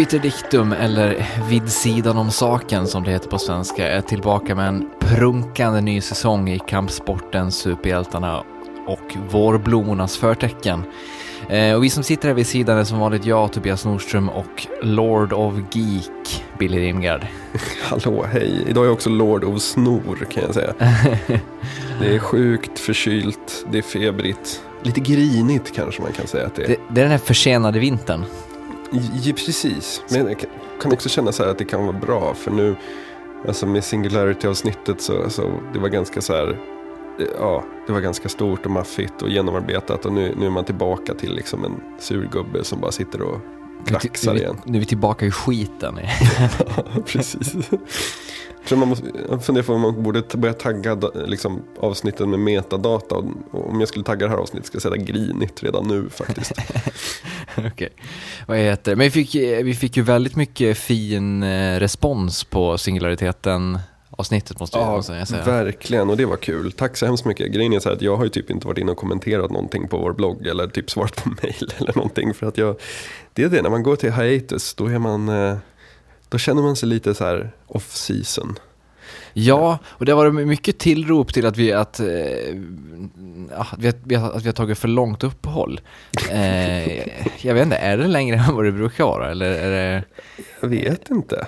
Obiter Dictum, eller Vid sidan om saken som det heter på svenska, är tillbaka med en prunkande ny säsong i kampsporten, superhjältarna och vårblommornas förtecken. Eh, och vi som sitter här vid sidan är som vanligt jag, Tobias Nordström och Lord of Geek, Billy Rimgard. Hallå, hej. Idag är jag också Lord of Snor kan jag säga. det är sjukt, förkylt, det är febrigt. Lite grinigt kanske man kan säga att det är. Det, det är den här försenade vintern. Ja, precis. Men jag kan också känna så här att det kan vara bra. För nu, alltså med Singularity-avsnittet så, så det var ganska så här. Ja, det var ganska stort och maffigt och genomarbetat. Och nu, nu är man tillbaka till liksom en surgubbe som bara sitter och kraxar igen. Nu är vi tillbaka i skiten. ja, precis. Så man måste, jag funderar på om man borde börja tagga liksom, avsnitten med metadata. Och om jag skulle tagga det här avsnittet skulle jag säga grinigt redan nu faktiskt. Okej, okay. vad heter Men vi fick, vi fick ju väldigt mycket fin eh, respons på singulariteten avsnittet måste ja, jag säga. Verkligen, och det var kul. Tack så hemskt mycket. Grejen är så här att jag har ju typ inte varit inne och kommenterat någonting på vår blogg eller typ svarat på mail eller någonting. För att jag, det är det, när man går till hiatus då är man eh, då känner man sig lite så här off season. Ja, och det har varit mycket tillrop till att vi, att, eh, att, vi, har, att vi har tagit för långt uppehåll. Eh, jag vet inte, är det längre än vad det brukar vara? Eller är det... Jag vet inte.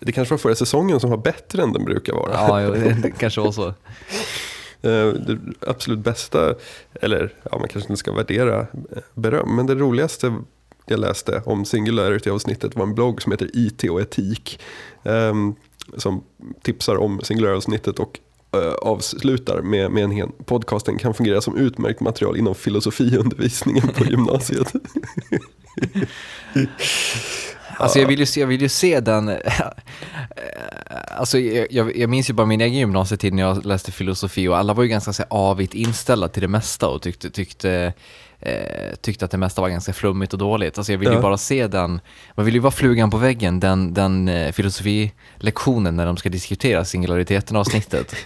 Det kanske var förra säsongen som var bättre än den brukar vara. Ja, det kanske var så. Eh, det absolut bästa, eller ja, man kanske inte ska värdera beröm, men det roligaste jag läste om Singularity-avsnittet var en blogg som heter IT och etik. Um, som tipsar om Singularity-avsnittet och uh, avslutar med, med en hel, podcasten kan fungera som utmärkt material inom filosofiundervisningen på gymnasiet. Alltså jag vill ju se, jag vill ju se den, alltså jag, jag minns ju bara min egen gymnasietid när jag läste filosofi och alla var ju ganska så avigt inställda till det mesta och tyckte, tyckte eh, tyckte att det mesta var ganska flummigt och dåligt. Alltså jag vill ju bara se den, man vill ju vara flugan på väggen, den, den eh, filosofilektionen när de ska diskutera singulariteten avsnittet.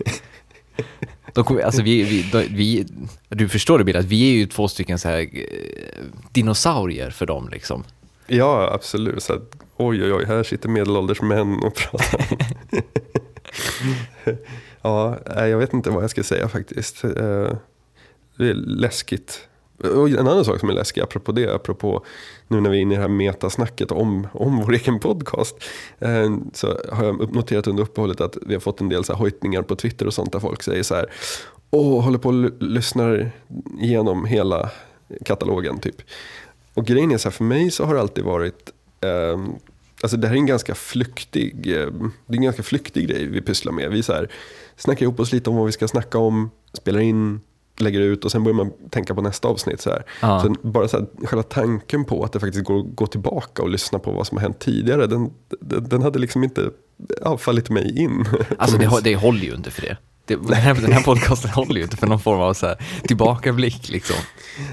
De kommer, alltså vi, vi, de, vi, du förstår det Bill, att vi är ju två stycken så här, eh, dinosaurier för dem liksom. Ja, absolut. Så att, oj, oj, oj, här sitter medelålders män och pratar. ja, jag vet inte vad jag ska säga faktiskt. Eh, det är läskigt och en annan sak som är läskig apropå det, apropå nu när vi är inne i det här metasnacket om, om vår egen podcast. Eh, så har jag noterat under uppehållet att vi har fått en del så här hojtningar på Twitter och sånt där folk säger så här. Åh, håller på och lyssnar igenom hela katalogen typ. Och grejen är så här, för mig så har det alltid varit eh, Alltså det här är en ganska flyktig, eh, det är en ganska flyktig grej vi pysslar med. Vi så här, snackar ihop oss lite om vad vi ska snacka om, spelar in lägger ut och sen börjar man tänka på nästa avsnitt. Så, ja. så bara så här, själva tanken på att det faktiskt går att gå tillbaka och lyssna på vad som har hänt tidigare, den, den, den hade liksom inte ja, fallit mig in. Alltså det, det håller ju inte för det. Det, den, här, den här podcasten håller ju inte för någon form av så här, tillbakablick. Liksom.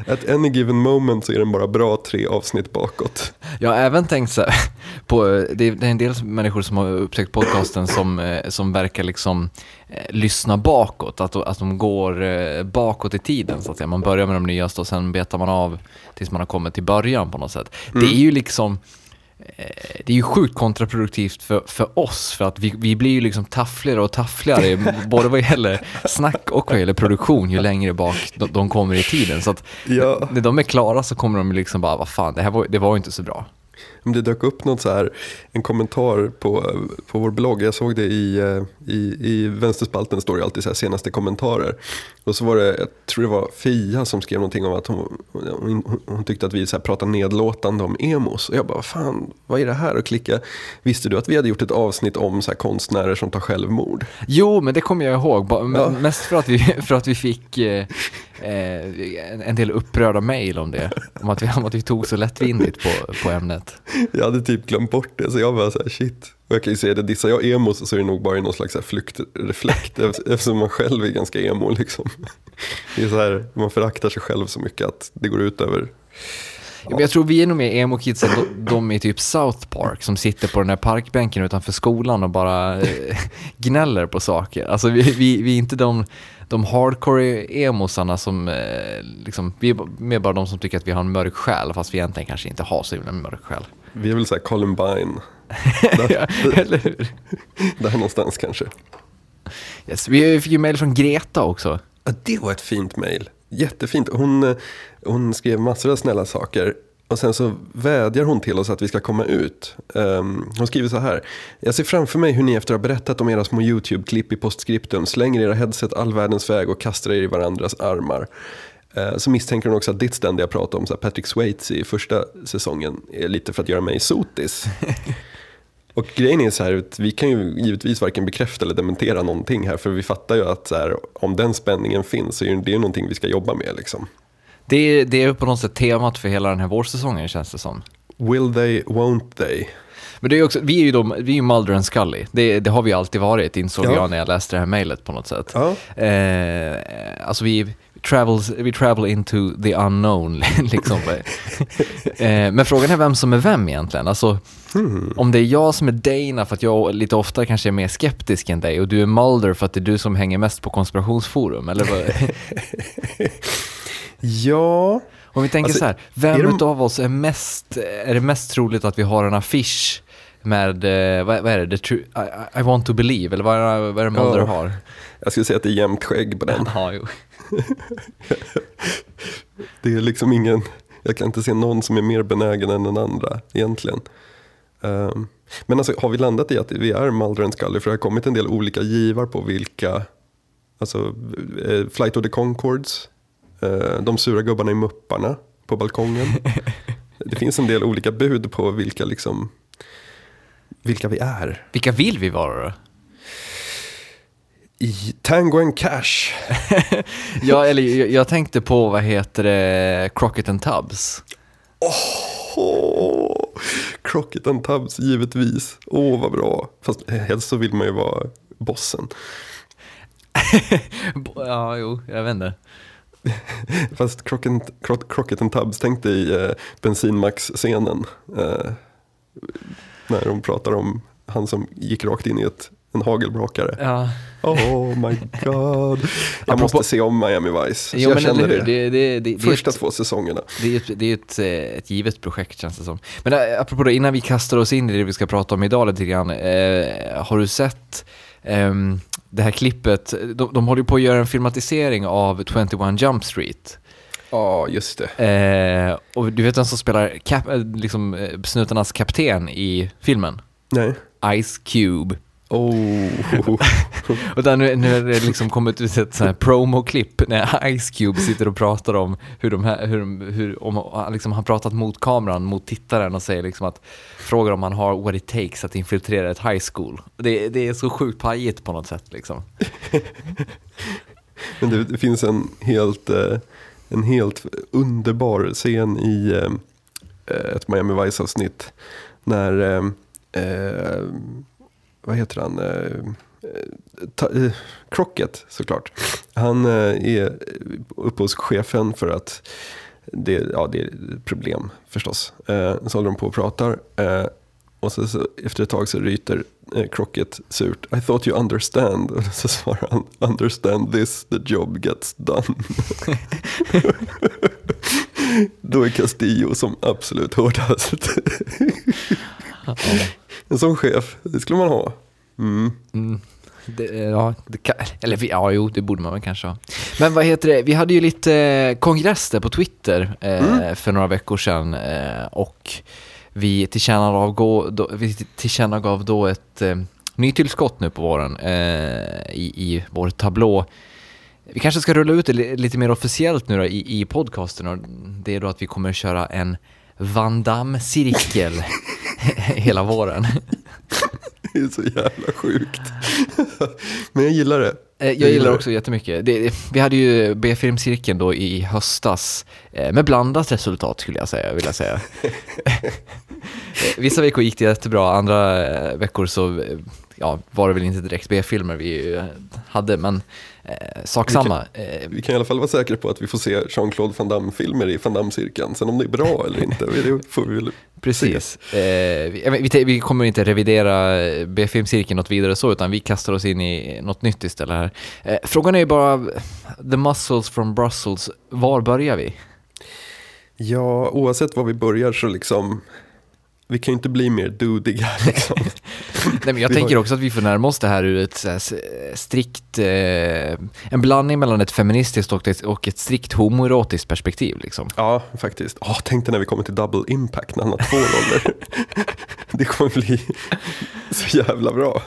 At any given moment så är den bara bra tre avsnitt bakåt. Jag har även tänkt så här, på, det är en del människor som har upptäckt podcasten som, eh, som verkar liksom eh, lyssna bakåt, att, att de går eh, bakåt i tiden så att säga. Man börjar med de nyaste och sen betar man av tills man har kommit till början på något sätt. Mm. Det är ju liksom Eh, det är ju sjukt kontraproduktivt för, för oss, för att vi, vi blir ju liksom taffligare och taffligare, både vad gäller snack och vad gäller produktion, ju längre bak de, de kommer i tiden. Så att ja. när de är klara så kommer de liksom bara, vad fan, det här var, det var inte så bra det dök upp något så här, en kommentar på, på vår blogg. Jag såg det i, eh, i, i vänsterspalten står det alltid så här senaste kommentarer. Och så var det, jag tror det var Fia som skrev någonting om att hon, hon, hon tyckte att vi så här pratade nedlåtande om emos. Och jag bara, fan vad är det här? Och klicka, visste du att vi hade gjort ett avsnitt om så här konstnärer som tar självmord? Jo, men det kommer jag ihåg. Ja. Mest för att vi, för att vi fick eh, eh, en del upprörda mejl om det. Om att, vi, om att vi tog så lättvindigt på, på ämnet. Jag hade typ glömt bort det, så jag bara så här shit. Och jag kan ju säga det, dissar jag emos så är det nog bara någon slags flyktreflekt eftersom man själv är ganska emo liksom. Det är så här, man föraktar sig själv så mycket att det går ut över Ja. Jag tror vi är nog mer emo-kids än de i typ South Park som sitter på den här parkbänken utanför skolan och bara eh, gnäller på saker. Alltså vi, vi, vi är inte de de hardcore emosarna som, eh, liksom, vi är mer bara de som tycker att vi har en mörk själ, fast vi egentligen kanske inte har så himla mörk själ. Vi är väl såhär Columbine. ja, eller hur? Där någonstans kanske. Yes, vi fick ju mejl från Greta också. Ja, det var ett fint mejl. Jättefint. Hon, hon skrev massor av snälla saker. Och sen så vädjar hon till oss att vi ska komma ut. Um, hon skriver så här. Jag ser framför mig hur ni efter att ha berättat om era små YouTube-klipp i postscriptum slänger era headset all världens väg och kastar er i varandras armar. Uh, så misstänker hon också att ditt ständiga prat om så Patrick Swayze i första säsongen är lite för att göra mig sotis. Och grejen är så här, vi kan ju givetvis varken bekräfta eller dementera någonting här. För vi fattar ju att så här, om den spänningen finns så är det ju någonting vi ska jobba med. Liksom. Det är, det är på något sätt temat för hela den här vårsäsongen känns det som. Will they, won't they? Men det är också, vi är ju, de, vi är Mulder and Scully. Det, det har vi alltid varit, insåg Ja. jag när jag läste det här mejlet på något sätt. Ja. Eh, alltså vi travels, vi travel into the unknown. liksom. eh, men frågan är vem som är vem egentligen. Alltså, Hmm. Om det är jag som är Dana för att jag lite ofta kanske är mer skeptisk än dig och du är Mulder för att det är du som hänger mest på konspirationsforum. Eller vad? Ja, Om vi tänker Alltså, så här, vem de- utav oss är, mest, är det mest troligt att vi har en affisch med, eh, vad, vad är det, The Tru- I, I want to believe, eller vad vad är det Mulder Ja. har? jag skulle säga att det är jämnt skägg på den. Jo. Det är liksom ingen, jag kan inte se någon som är mer benägen än den andra egentligen. Ehm, men alltså har vi landat i att vi är Mulder and Scully? För det har kommit en del olika givar på vilka, alltså eh, Flight of the Concords, eh, de sura gubbarna i Mupparna på balkongen. Det finns en del olika bud på vilka liksom, vilka vi är. Vilka vill vi vara då? I Tango and Cash. Ja, eller jag, jag tänkte på, vad heter det, Crockett and Tubbs. Åh, Crockett and Tubbs, givetvis. Åh, vad bra. Fast helst så vill man ju vara bossen. ja, jo, jag vet inte. Fast Crockett, Cro- Crockett and Tubbs, tänk dig eh, bensinmax-scenen. Eh, när de pratar om han som gick rakt in i ett, en hagelbrakare. Ja. Oh my god. Jag Apropå- måste se om Miami Vice. Jo, jag känner det. det, det, det, Första ett, två säsongerna. det är ett, det är ett, eh, ett givet projekt känns det som. Men äh, apropå det, innan vi kastar oss in i det vi ska prata om idag lite grann. Eh, har du sett ehm, det här klippet? De, de håller ju på att göra en filmatisering av 21 Jump Street. Ja, just det. Eh, och du vet vem som spelar cap, eh, liksom, eh, snutarnas kapten i filmen? Nej. Ice Cube. Oh. Och där nu, nu är det liksom kommit ut ett sånt här promo-klipp när Ice Cube sitter och pratar om hur de här, hur, hur om, liksom, han pratat mot kameran, mot tittaren och säger liksom att frågar om han har what it takes att infiltrera ett high school. Det, det är så sjukt pajigt på något sätt liksom. Men det, det finns en helt, eh, en helt underbar scen i eh, ett Miami Vice-avsnitt. När, eh, eh, vad heter han? Eh, ta, eh, Crockett såklart. Han eh, är uppe hos chefen för att det, ja, det är problem förstås. Eh, så håller de på och pratar. Eh, och så, så, efter ett tag så ryter eh, Crockett surt. I thought you understand. Och så svarar han understand this, the job gets done. Då är Castillo som absolut hårdast. En sån chef, det skulle man ha. Mm. Mm. Det, ja, det kan, eller ja, jo, det borde man väl kanske ha. Men vad heter det, vi hade ju lite eh, kongress där på Twitter eh, för några veckor sedan eh, och vi tillkännagav, då, vi tillkännagav då ett eh, nytillskott nu på våren eh, i, i vår tablå. Vi kanske ska rulla ut det li- lite mer officiellt nu då, i, i podcasten och det är då att vi kommer köra en Van Damme-cirkel hela våren. Det är så jävla sjukt. Men jag gillar det. Eh, Jag gillar också jättemycket. Det, vi hade ju B-filmcirkeln då i höstas eh, med blandat resultat skulle jag säga, vill jag säga. Eh, Vissa veckor gick det jättebra, andra veckor så ja, var det väl inte direkt B-filmer vi hade, men eh, sak samma. Eh, Vi kan i alla fall vara säkra på att vi får se Jean-Claude Van Damme-filmer i Van Damme-cirkeln. Sen om det är bra eller inte, det får vi väl Precis. Eh, vi, vi, vi kommer inte revidera B-filmcirkeln något vidare så, utan vi kastar oss in i något nytt istället här. Eh, frågan är ju bara, the muscles from Brussels, var börjar vi? Ja, oavsett var vi börjar så liksom vi kan ju inte bli mer dudiga liksom. Nej, men jag Vi tänker har- också att vi får närma oss det här ur ett här, strikt, eh, en blandning mellan ett feministiskt och ett, och ett strikt homoerotiskt perspektiv. Liksom. Ja, faktiskt. Oh, tänk dig när vi kommer till double impact när han har två roller. det kommer bli så jävla bra.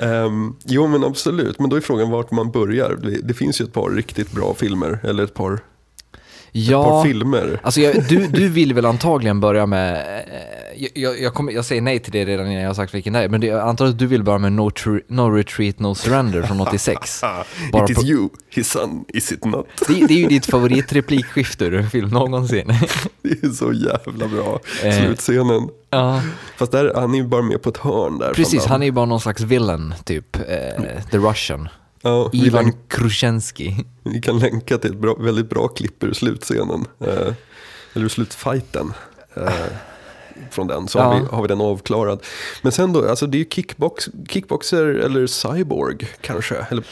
Ehm, jo men absolut, men då är frågan vart man börjar. Det, det finns ju ett par riktigt bra filmer, eller ett par, ett par Ja, filmer. alltså jag, du, du vill väl antagligen börja med, eh, jag, jag, kommer, jag säger nej till det redan innan jag har sagt vilken det är, men det, jag antar att du vill börja med No, Tr- no Retreat No Surrender från 86. Bara It is på- you, his son, is it not? Det, det är ju ditt favoritreplikskifte ur en film någonsin. Det är så jävla bra, Eh. slutscenen. ja, Fast där, han är ju bara med på ett hörn där. precis, han är ju bara någon slags villain, typ. Eh, The Russian. Ja, Ivan länk, Krushenski. vi kan länka till ett bra, väldigt bra klipp ur slutscenen. Eh, eller ur slutfighten. Eh, från den, så Ja. har, vi, har vi den avklarad. Men sen då, alltså det är ju kickbox, kickboxer eller cyborg kanske. Eller,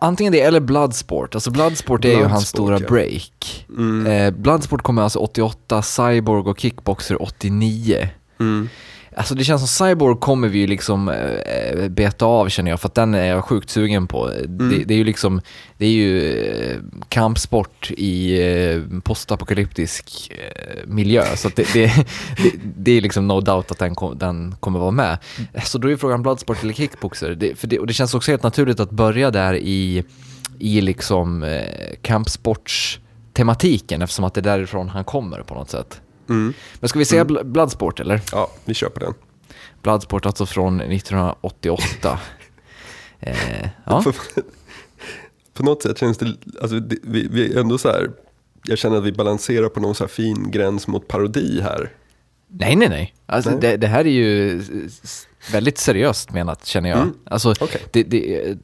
Antingen det eller Bloodsport. Alltså Bloodsport är ju hans Bloodsport, stora ja. break. mm, Eh, Bloodsport kommer alltså 88, Cyborg och Kickboxer 89. mm, Alltså det känns som Cyborg kommer vi ju liksom eh, beta av känner jag, för att den är jag sjukt sugen på. Det, det är ju liksom, det är ju eh, kampsport i eh, postapokalyptisk eh, miljö, så det, det, det, är liksom no doubt att den, kom, den kommer vara med. Så då är frågan Bloodsport eller Kickboxer, det, för och det känns också helt naturligt att börja där i, i liksom eh, kampsportstematiken eftersom att det är därifrån han kommer på något sätt. Mm. Men ska vi säga Bl- Bloodsport eller? Ja, vi på den. Bloodsport alltså från 1988. eh, ja. På något sätt känns det, alltså det vi, vi ändå så här, jag känner att vi balanserar på någon så fin gräns mot parodi här. Nej, nej, nej. Alltså, Nej. Det, det här är ju väldigt seriöst menat känner jag. Mm. Alltså, Okej. det, det,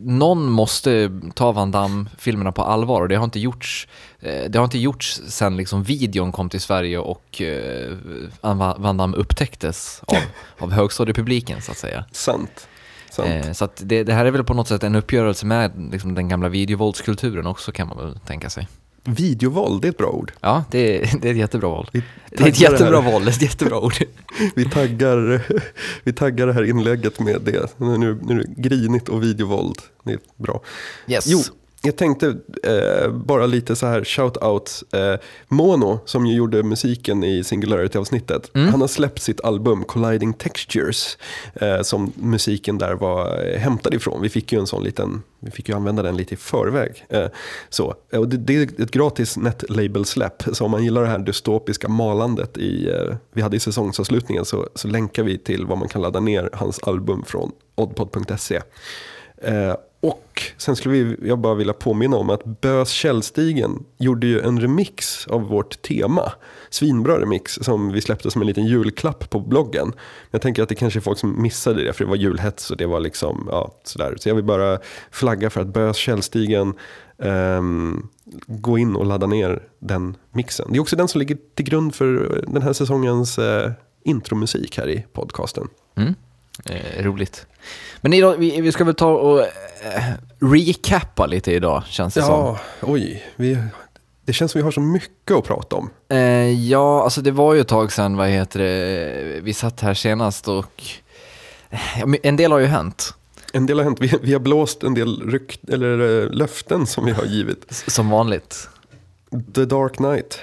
någon måste ta Van Damme-filmerna på allvar och det har inte gjorts, eh, det har inte gjorts sen liksom videon kom till Sverige och eh, Van Damme upptäcktes av, av högstadiepubliken så att säga. Sant. Sant. Eh, så att det, det här är väl på något sätt en uppgörelse med liksom, den gamla videovåldskulturen också kan man väl tänka sig. Videovåld, det är ett bra ord. Ja, det är, det är ett jättebra val. Det är ett jättebra val, det är ett jättebra ord. Vi taggar, vi taggar det här inlägget med det. Nu, nu, nu är det grinigt och videovåld. Det är bra. Yes. Jo, jag tänkte eh, bara lite så här shout-out. Eh, Mono, som ju gjorde musiken i Singularity-avsnittet, Mm. han har släppt sitt album Colliding Textures, eh, som musiken där var hämtad ifrån. Vi fick ju en sån liten, vi fick ju använda den lite i förväg. Eh, så. Och det, det är ett gratis netlabel-släpp, så om man gillar det här dystopiska malandet i, eh, vi hade i säsongsavslutningen, så, så länkar vi till vad man kan ladda ner hans album från oddpod.se. Och sen skulle vi, jag bara vilja påminna om att Bös Källstigen gjorde ju en remix av vårt tema. Svinbra remix som vi släppte som en liten julklapp på bloggen. Jag tänker att det kanske är folk som missade det för det var julhets och det var liksom, ja sådär. Så jag vill bara flagga för att Bös Källstigen um, gå in och ladda ner den mixen. Det är också den som ligger till grund för den här säsongens uh, intromusik här i podcasten. Mm. Eh, roligt. Men idag, vi, vi ska väl ta och eh, recappa lite idag, känns det som. Ja, oj. Vi, det känns som vi har så mycket att prata om. Eh, ja, alltså det var ju ett tag sedan, vad heter det, vi satt här senast och eh, ja, en del har ju hänt, En del har hänt. Vi, vi har blåst en del rykt, eller, eh, löften som vi har givit. som vanligt. The Dark Knight.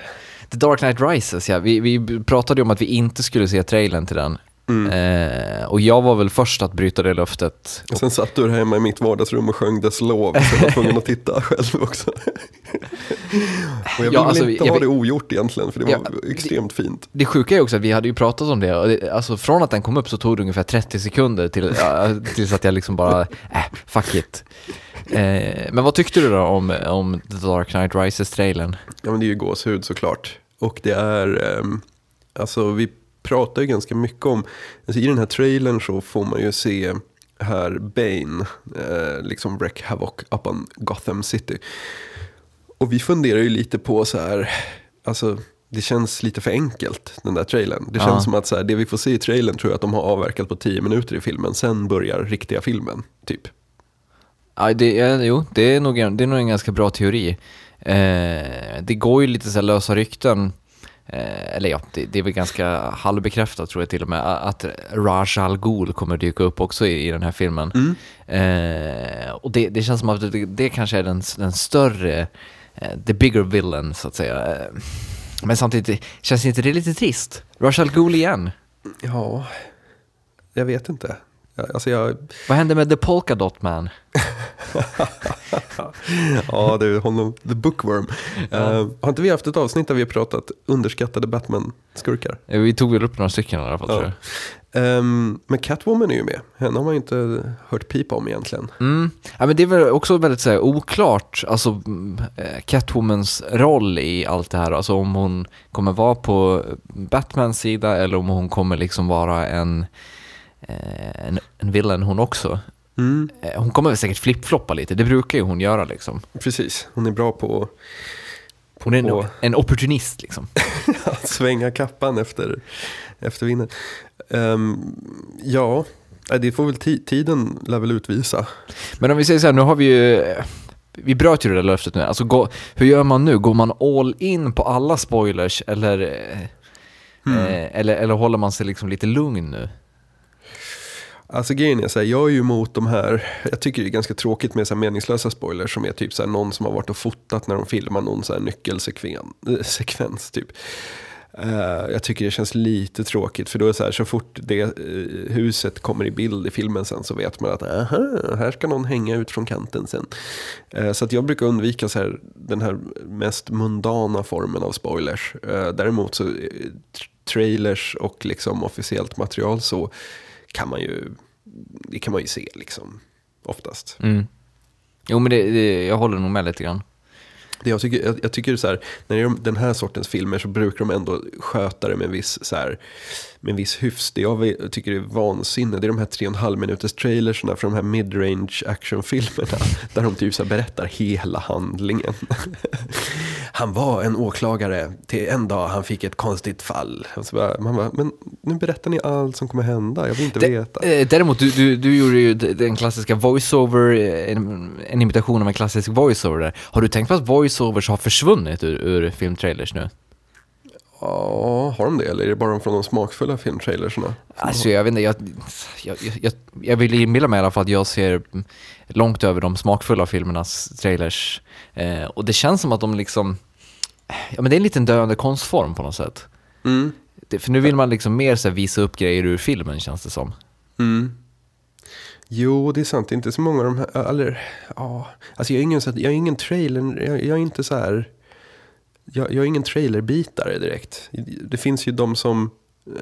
The Dark Knight Rises, ja. Vi, vi pratade ju om att vi inte skulle se trailern till den. Mm. Eh, och jag var väl först att bryta det löftet. Och sen satt du hemma i mitt vardagsrum och sjöng dess lov. Så jag var tvungen att titta själv också. och jag vill Ja, alltså, inte jag ha det ogjort egentligen. För det var Ja, extremt fint. Det sjuka är också att vi hade ju pratat om det, och det alltså från att den kom upp så tog det ungefär 30 sekunder till, tills att jag liksom bara, äh, fuck it. Eh, men vad tyckte du då om, om The Dark Knight Rises-trailern? Ja men det är ju gåshud såklart. Och det är, ehm, alltså vi pratar ju ganska mycket om, alltså i den här trailern så får man ju se här Bane, eh, liksom wreck havoc up on Gotham City. Och vi funderar ju lite på så här, alltså det känns lite för enkelt den där trailern. Det Ja. känns som att så här, det vi får se i trailern tror jag att de har avverkat på 10 minuter i filmen, sen börjar riktiga filmen, typ. Ja, det, ja, jo, det är, nog, en- det är nog en ganska bra teori. Eh, det går ju lite så lösa rykten eh, eller ja, det, det är väl ganska halvbekräftat tror jag till och med, att Raj Al Ghul kommer dyka upp också i, i den här filmen. Mm. Eh, och det, det känns som att det, det kanske är den, den större, eh, the bigger villain så att säga. Eh, Men samtidigt, känns inte det lite trist? Raj Al Ghul igen? Ja, jag vet inte. Alltså jag, Vad hände med The Polka Dot Man? ja, det är honom, the bookworm. Eh, har inte vi haft ett avsnitt där vi har pratat underskattade Batman-skurkar? Vi tog väl upp några stycken i alla fall tror jag. Ehm, men Catwoman är ju med. Henne har man ju inte hört pipa om egentligen. Mm. Ja, men det är väl också väldigt så här, oklart, alltså eh, Catwomans roll i allt det här. Alltså om hon kommer vara på Batmans sida eller om hon kommer liksom vara en, en, en villain hon också. Mm, Eh, Hon kommer väl säkert flipfloppa lite, det brukar ju hon göra liksom. precis, hon är bra på Hon är en, på en opportunist liksom. att svänga kappan efter, efter vinden. Ehm, ja, det får väl ti- tiden lär väl utvisa. Men om vi säger så här, nu har vi ju, vi bröt ju det där löftet nu. Alltså gå, hur gör man nu? Går man all in på alla spoilers eller, eh, eh, eller, eller håller man sig liksom lite lugn nu? Alltså grejen är så här, jag är ju emot de här, jag tycker det är ganska tråkigt med så här meningslösa spoilers som är typ så här någon som har varit och fotat när de filmar någon så här nyckelsekvens typ. Eh, jag tycker det känns lite tråkigt för då är det så här, så fort det eh, huset kommer i bild i filmen sen så vet man att aha, här ska någon hänga ut från kanten sen. Eh, så att jag brukar undvika så här, den här mest mundana formen av spoilers. Däremot så trailers och liksom officiellt material så kan man ju, det kan man ju se liksom oftast. Mm. Jo men det, det, jag håller nog med lite grann. Det jag, tycker, jag, jag tycker så här, när det är den här sortens filmer så brukar de ändå sköta det med en viss, så här, med en viss hyfs. Det jag tycker är vansinne, det är de här tre och en halv minuters trailersna för de här midrange actionfilmerna. Där de typ så berättar hela handlingen. Han var en åklagare till en dag han fick ett konstigt fall. Bara, man bara, men nu berättar ni allt som kommer hända, jag vill inte veta. Eh, Däremot, du, du, du gjorde ju d- den klassiska voiceover, eh, en, en imitation av en klassisk voiceover där. Har du tänkt på att voiceovers har försvunnit ur, ur filmtrailers nu? Ja, har de det? Eller är det bara från de smakfulla filmtrailersna? Alltså jag vet inte, jag, jag, jag, jag vill inbilla mig i alla fall att jag ser långt över de smakfulla filmernas trailers. Eh, och det känns som att de liksom, ja men det är en liten döende konstform på något sätt. Mm. Det, för nu vill man liksom mer så här, visa upp grejer ur filmen känns det som. Mm. Jo, det är sant. Det är inte så många av de här, eller ja. Alltså jag är ingen, så att- jag är ingen trailer, jag, jag är inte så här, jag, jag är ingen trailerbitare direkt. Det finns ju de som,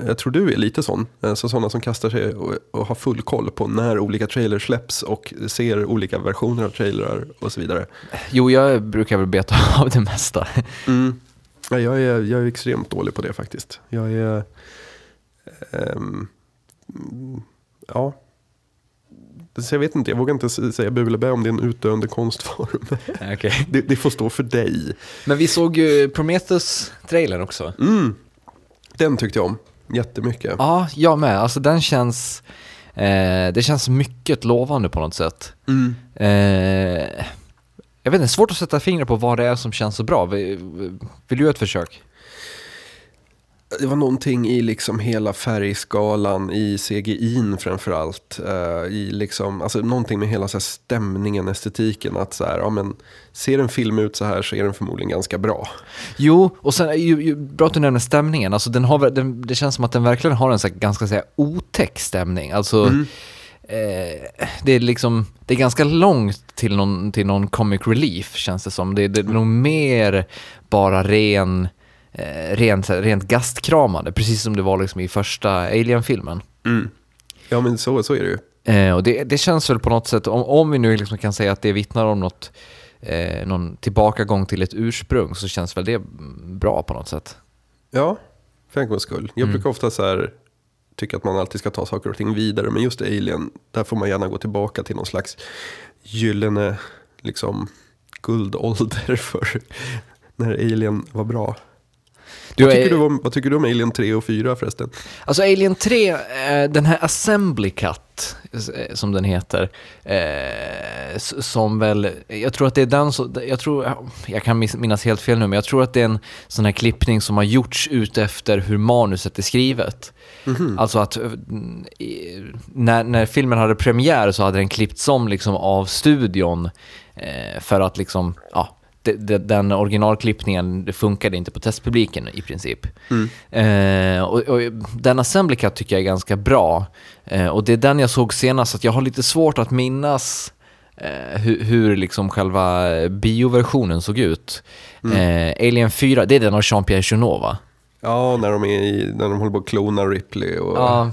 jag tror du är lite sån, alltså sådana som kastar sig och, och har full koll på när olika trailers släpps och ser olika versioner av trailrar och så vidare. Jo, jag brukar väl beta av det mesta. Mm. Ja, jag, är, jag är extremt dålig på det faktiskt. Jag är... mm, ja. Så jag vet inte, jag vågar inte säga bu eller bä om det är en utdöende konstform. okay. Det, det får stå för dig. Men vi såg ju Prometheus-trailern också. Mm. Den tyckte jag om jättemycket. Ja, jag med. Alltså den känns, eh, det känns mycket lovande på något sätt. Mm. Eh, jag vet inte, svårt att sätta fingret på vad det är som känns så bra. Vill, vill du göra ett försök? Det var någonting i liksom hela färgskalan, i CGI'n framförallt. Uh, I liksom, alltså någonting med hela så stämningen, estetiken. Att så här, ja, men, ser en film ut så här så är den förmodligen ganska bra. Jo, och sen, ju, ju, bra att du nämner stämningen. Alltså den har, den, det känns som att den verkligen har en så här, ganska så här, otäck stämning. Alltså, Mm. eh, det är liksom, det är ganska långt till någon, till någon comic relief känns det som. Det, det är nog mer bara ren, rent, så här, rent gastkramande, precis som det var liksom i första Alien-filmen. Mm. Ja men så, så är det ju. Eh, och det, det känns väl på något sätt, om, om vi nu liksom kan säga att det vittnar om något, eh, någon tillbakagång till ett ursprung, så känns väl det bra på något sätt. Ja, för en gångs skull. Jag Mm. brukar ofta så här, tycka att man alltid ska ta saker och ting vidare. Men just Alien, där får man gärna gå tillbaka till någon slags gyllene liksom, guldålder för när Alien var bra. Vad, tycker du om, vad tycker du om Alien 3 och 4 förresten? Alltså Alien 3, eh, den här Assembly Cut, eh, som den heter, eh, som väl, jag tror att det är den som, jag tror, jag kan minnas helt fel nu, men jag tror att det är en sån här klippning som har gjorts ut efter hur manuset är skrivet. Alltså att eh, i- när, när filmen hade premiär så hade den klippts om liksom av studion för att liksom, ja, den originalklippningen det funkade inte på testpubliken i princip. Eh, och, och den Assembly Cut tycker jag är ganska bra. Eh, och det är den jag såg senast, så jag har lite svårt att minnas eh, hur, hur liksom själva bioversionen såg ut. Eh, Alien 4, det är den av Jean-Pierre Jeunet va? Ja, när de, är i, när de håller på att klona Ripley och... Ja.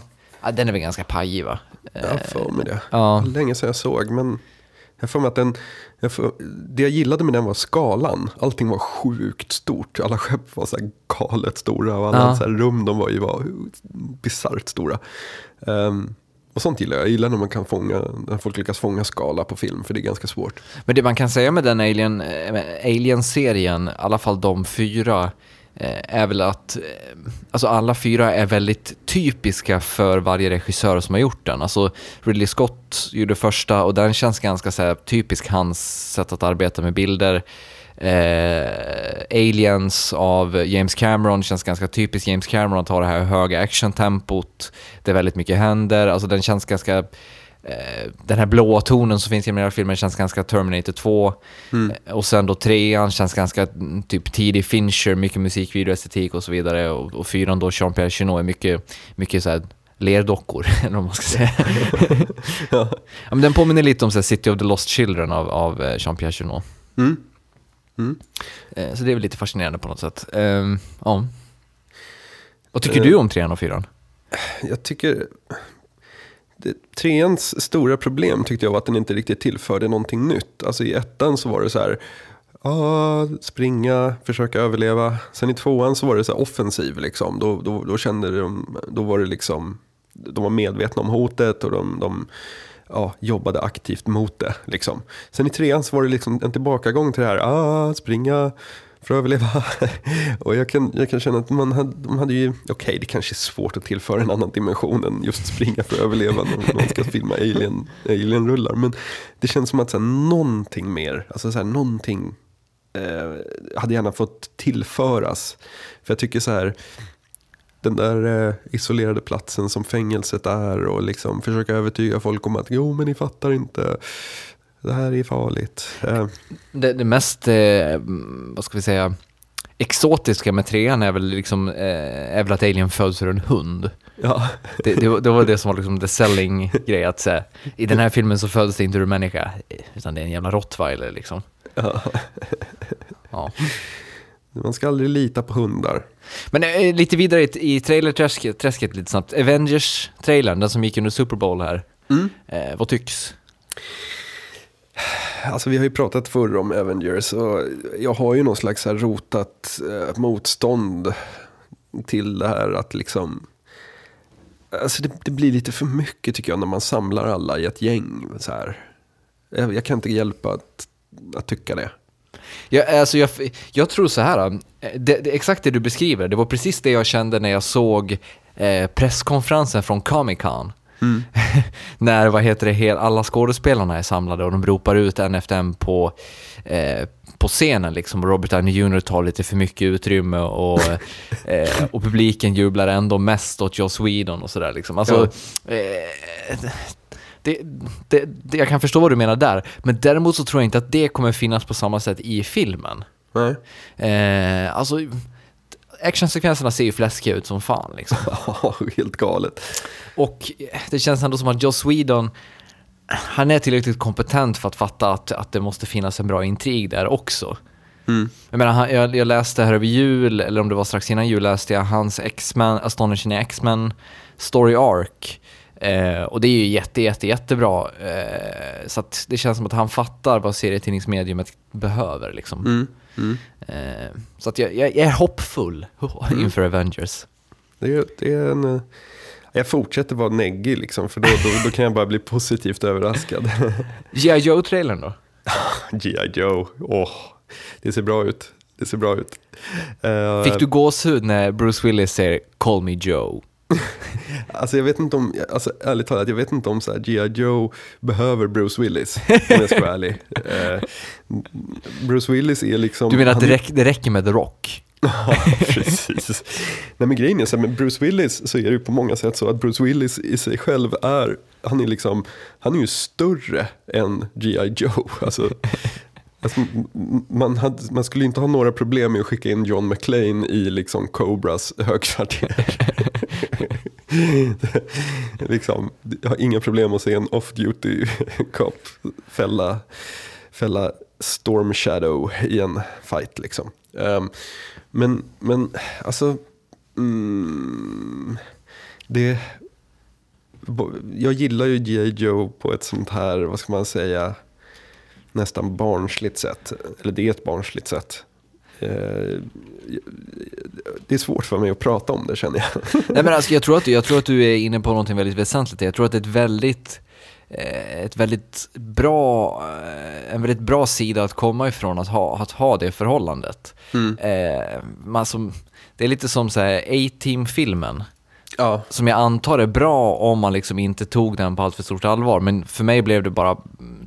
den är väl ganska pajig va? Jag har för mig det. Ja. Länge sedan jag såg, men jag för mig att den... Det jag gillade med den var skalan. Allting var sjukt stort. Alla skepp var så här galet stora och alla Ja. så rum de var i var bisarrt stora. Ehm, och sånt gillar jag. Jag gillar när man kan fånga, när folk lyckas fånga skala på film, för det är ganska svårt. Men det man kan säga med den Alien, eh, Alien-serien, i alla fall de fyra, Eh, är väl att eh, alltså alla fyra är väldigt typiska för varje regissör som har gjort den. Alltså Ridley Scott gjorde första och den känns ganska så här, typisk hans sätt att arbeta med bilder. Eh, Aliens av James Cameron känns ganska typiskt James Cameron att ha det här höga actiontempot. Det är väldigt mycket händer, alltså den känns ganska den här blåa tonen som finns i hela filmen känns ganska Terminator 2. Eh, Och sen då trean känns ganska mm, typ tidig Fincher, mycket musikvideoestetik och så vidare. Och, och fyran då Jean-Pierre Jeunet är mycket, mycket så här lerdockor, eller vad man ska säga. ja. men den påminner lite om så City of the Lost Children av, av eh, Jean-Pierre Jeunet. Mm. Mm. Eh, Så det är väl lite fascinerande på något sätt. Ehm, ja. Vad tycker Eh. du om trean och fyran? Jag tycker... Det, treans stora problem tyckte jag var att den inte riktigt tillförde någonting nytt. Alltså i ettan så var det så här, ah, springa, försöka överleva. Sen i tvåan så var det så här offensiv liksom. Då, då, då kände de, då var det liksom, de var medvetna om hotet och de, de ja, jobbade aktivt mot det. Liksom. Sen i trean så var det liksom en tillbakagång till det här, ah, springa, för att överleva. och jag kan, jag kan känna att man hade, man hade ju, okej det kanske är svårt att tillföra en annan dimension än just springa för att överleva när man ska filma alien, alien-rullar. Men det känns som att så här, någonting mer, alltså så här, någonting eh, hade gärna fått tillföras. För jag tycker så här, den där eh, isolerade platsen som fängelset är och liksom försöka övertyga folk om att jo men ni fattar inte, det här är farligt. Eh, Det, det mest, eh, mm, vad ska vi säga, exotiska med trean är väl, liksom, eh, är väl att Alien föds ur en hund. ja. Det, det, var- det var det som var liksom the selling grej att säga. I den här filmen så föds det inte ur en människa, utan det är en jävla rottweiler liksom. Ja. Ja. Man ska aldrig lita på hundar. Men eh, lite vidare i, i trailerträsket träsket lite snabbt. Avengers-trailern, den som gick under Super Bowl här. Eh, vad tycks? Alltså vi har ju pratat förr om Avengers och jag har ju någon slags här rotat eh, motstånd till det här att liksom Alltså det, det blir lite för mycket tycker jag när man samlar alla i ett gäng. Så här. Jag, jag kan inte hjälpa att, att tycka det. Jag, alltså jag, jag tror så här, eh, det, det, exakt det du beskriver, det var precis det jag kände när jag såg eh, presskonferensen från Comic Con. när vad heter det, hel, alla skådespelarna är samlade och de ropar ut en efter en på, eh, på scenen. Liksom. Robert Downey Jr tar lite för mycket utrymme och, eh, och publiken jublar ändå mest åt Joss Whedon och sådär. Liksom. Alltså, eh, det, det, det, jag kan förstå vad du menar där, men däremot så tror jag inte att det kommer finnas på samma sätt i filmen. Nej. Eh, alltså, actionsekvenserna ser ju fläskiga ut som fan liksom. Helt galet. Och det känns ändå som att Joss Whedon, han är tillräckligt kompetent för att fatta att, att det måste finnas en bra intrig där också. Mm. Jag menar, jag, jag läste här över jul, eller om det var strax innan jul, läste jag hans X-Men, Astonishing X-Men Story Arc. Eh, och det är ju jätte, jätte, jättebra. Eh, så det känns som att han fattar vad serietidningsmediumet behöver. Liksom. Mm. Mm. Eh, så att jag, jag, jag är hoppfull inför Avengers. Det, är, det är en... eh, Jag fortsätter vara neggig liksom, för då, då, då kan jag bara bli positivt överraskad. G.I. Joe-trailern då? G.I. Joe, åh, det ser bra ut. det ser bra ut. Eh, Fick du gåshud när Bruce Willis säger “Call me Joe”? Alltså jag vet inte om, alltså ärligt talat, jag vet inte om så här G.I. Joe behöver Bruce Willis, om jag ska vara ärlig. Eh, Bruce Willis är liksom... Du menar att han- det, räck, det räcker med The Rock? Ja, precis. Nej men grejen är så här, med Bruce Willis så är det ju på många sätt så att Bruce Willis i sig själv är, han är liksom, han är ju större än G.I. Joe. Alltså, alltså, man, hade, man skulle inte ha några problem med att skicka in John McClane i liksom Cobras högkvarter. liksom, jag har inga problem att se en off-duty cop fälla, fälla Storm Shadow i en fight. Liksom. Um, men, men alltså, mm, det, jag gillar ju G.I. Joe på ett sånt här, vad ska man säga, nästan barnsligt sätt. Eller det är ett barnsligt sätt. Eh, det är svårt för mig att prata om det känner jag. Nej, men alltså, jag, tror att, jag tror att du är inne på någonting väldigt väsentligt. Jag tror att det är ett väldigt, eh, ett väldigt bra, eh, en väldigt bra sida att komma ifrån att ha, att ha det förhållandet. Mm. Man som, det är lite som A-Team-filmen. Ja, Som jag antar är bra om man liksom inte tog den på allt för stort allvar. Men för mig blev det bara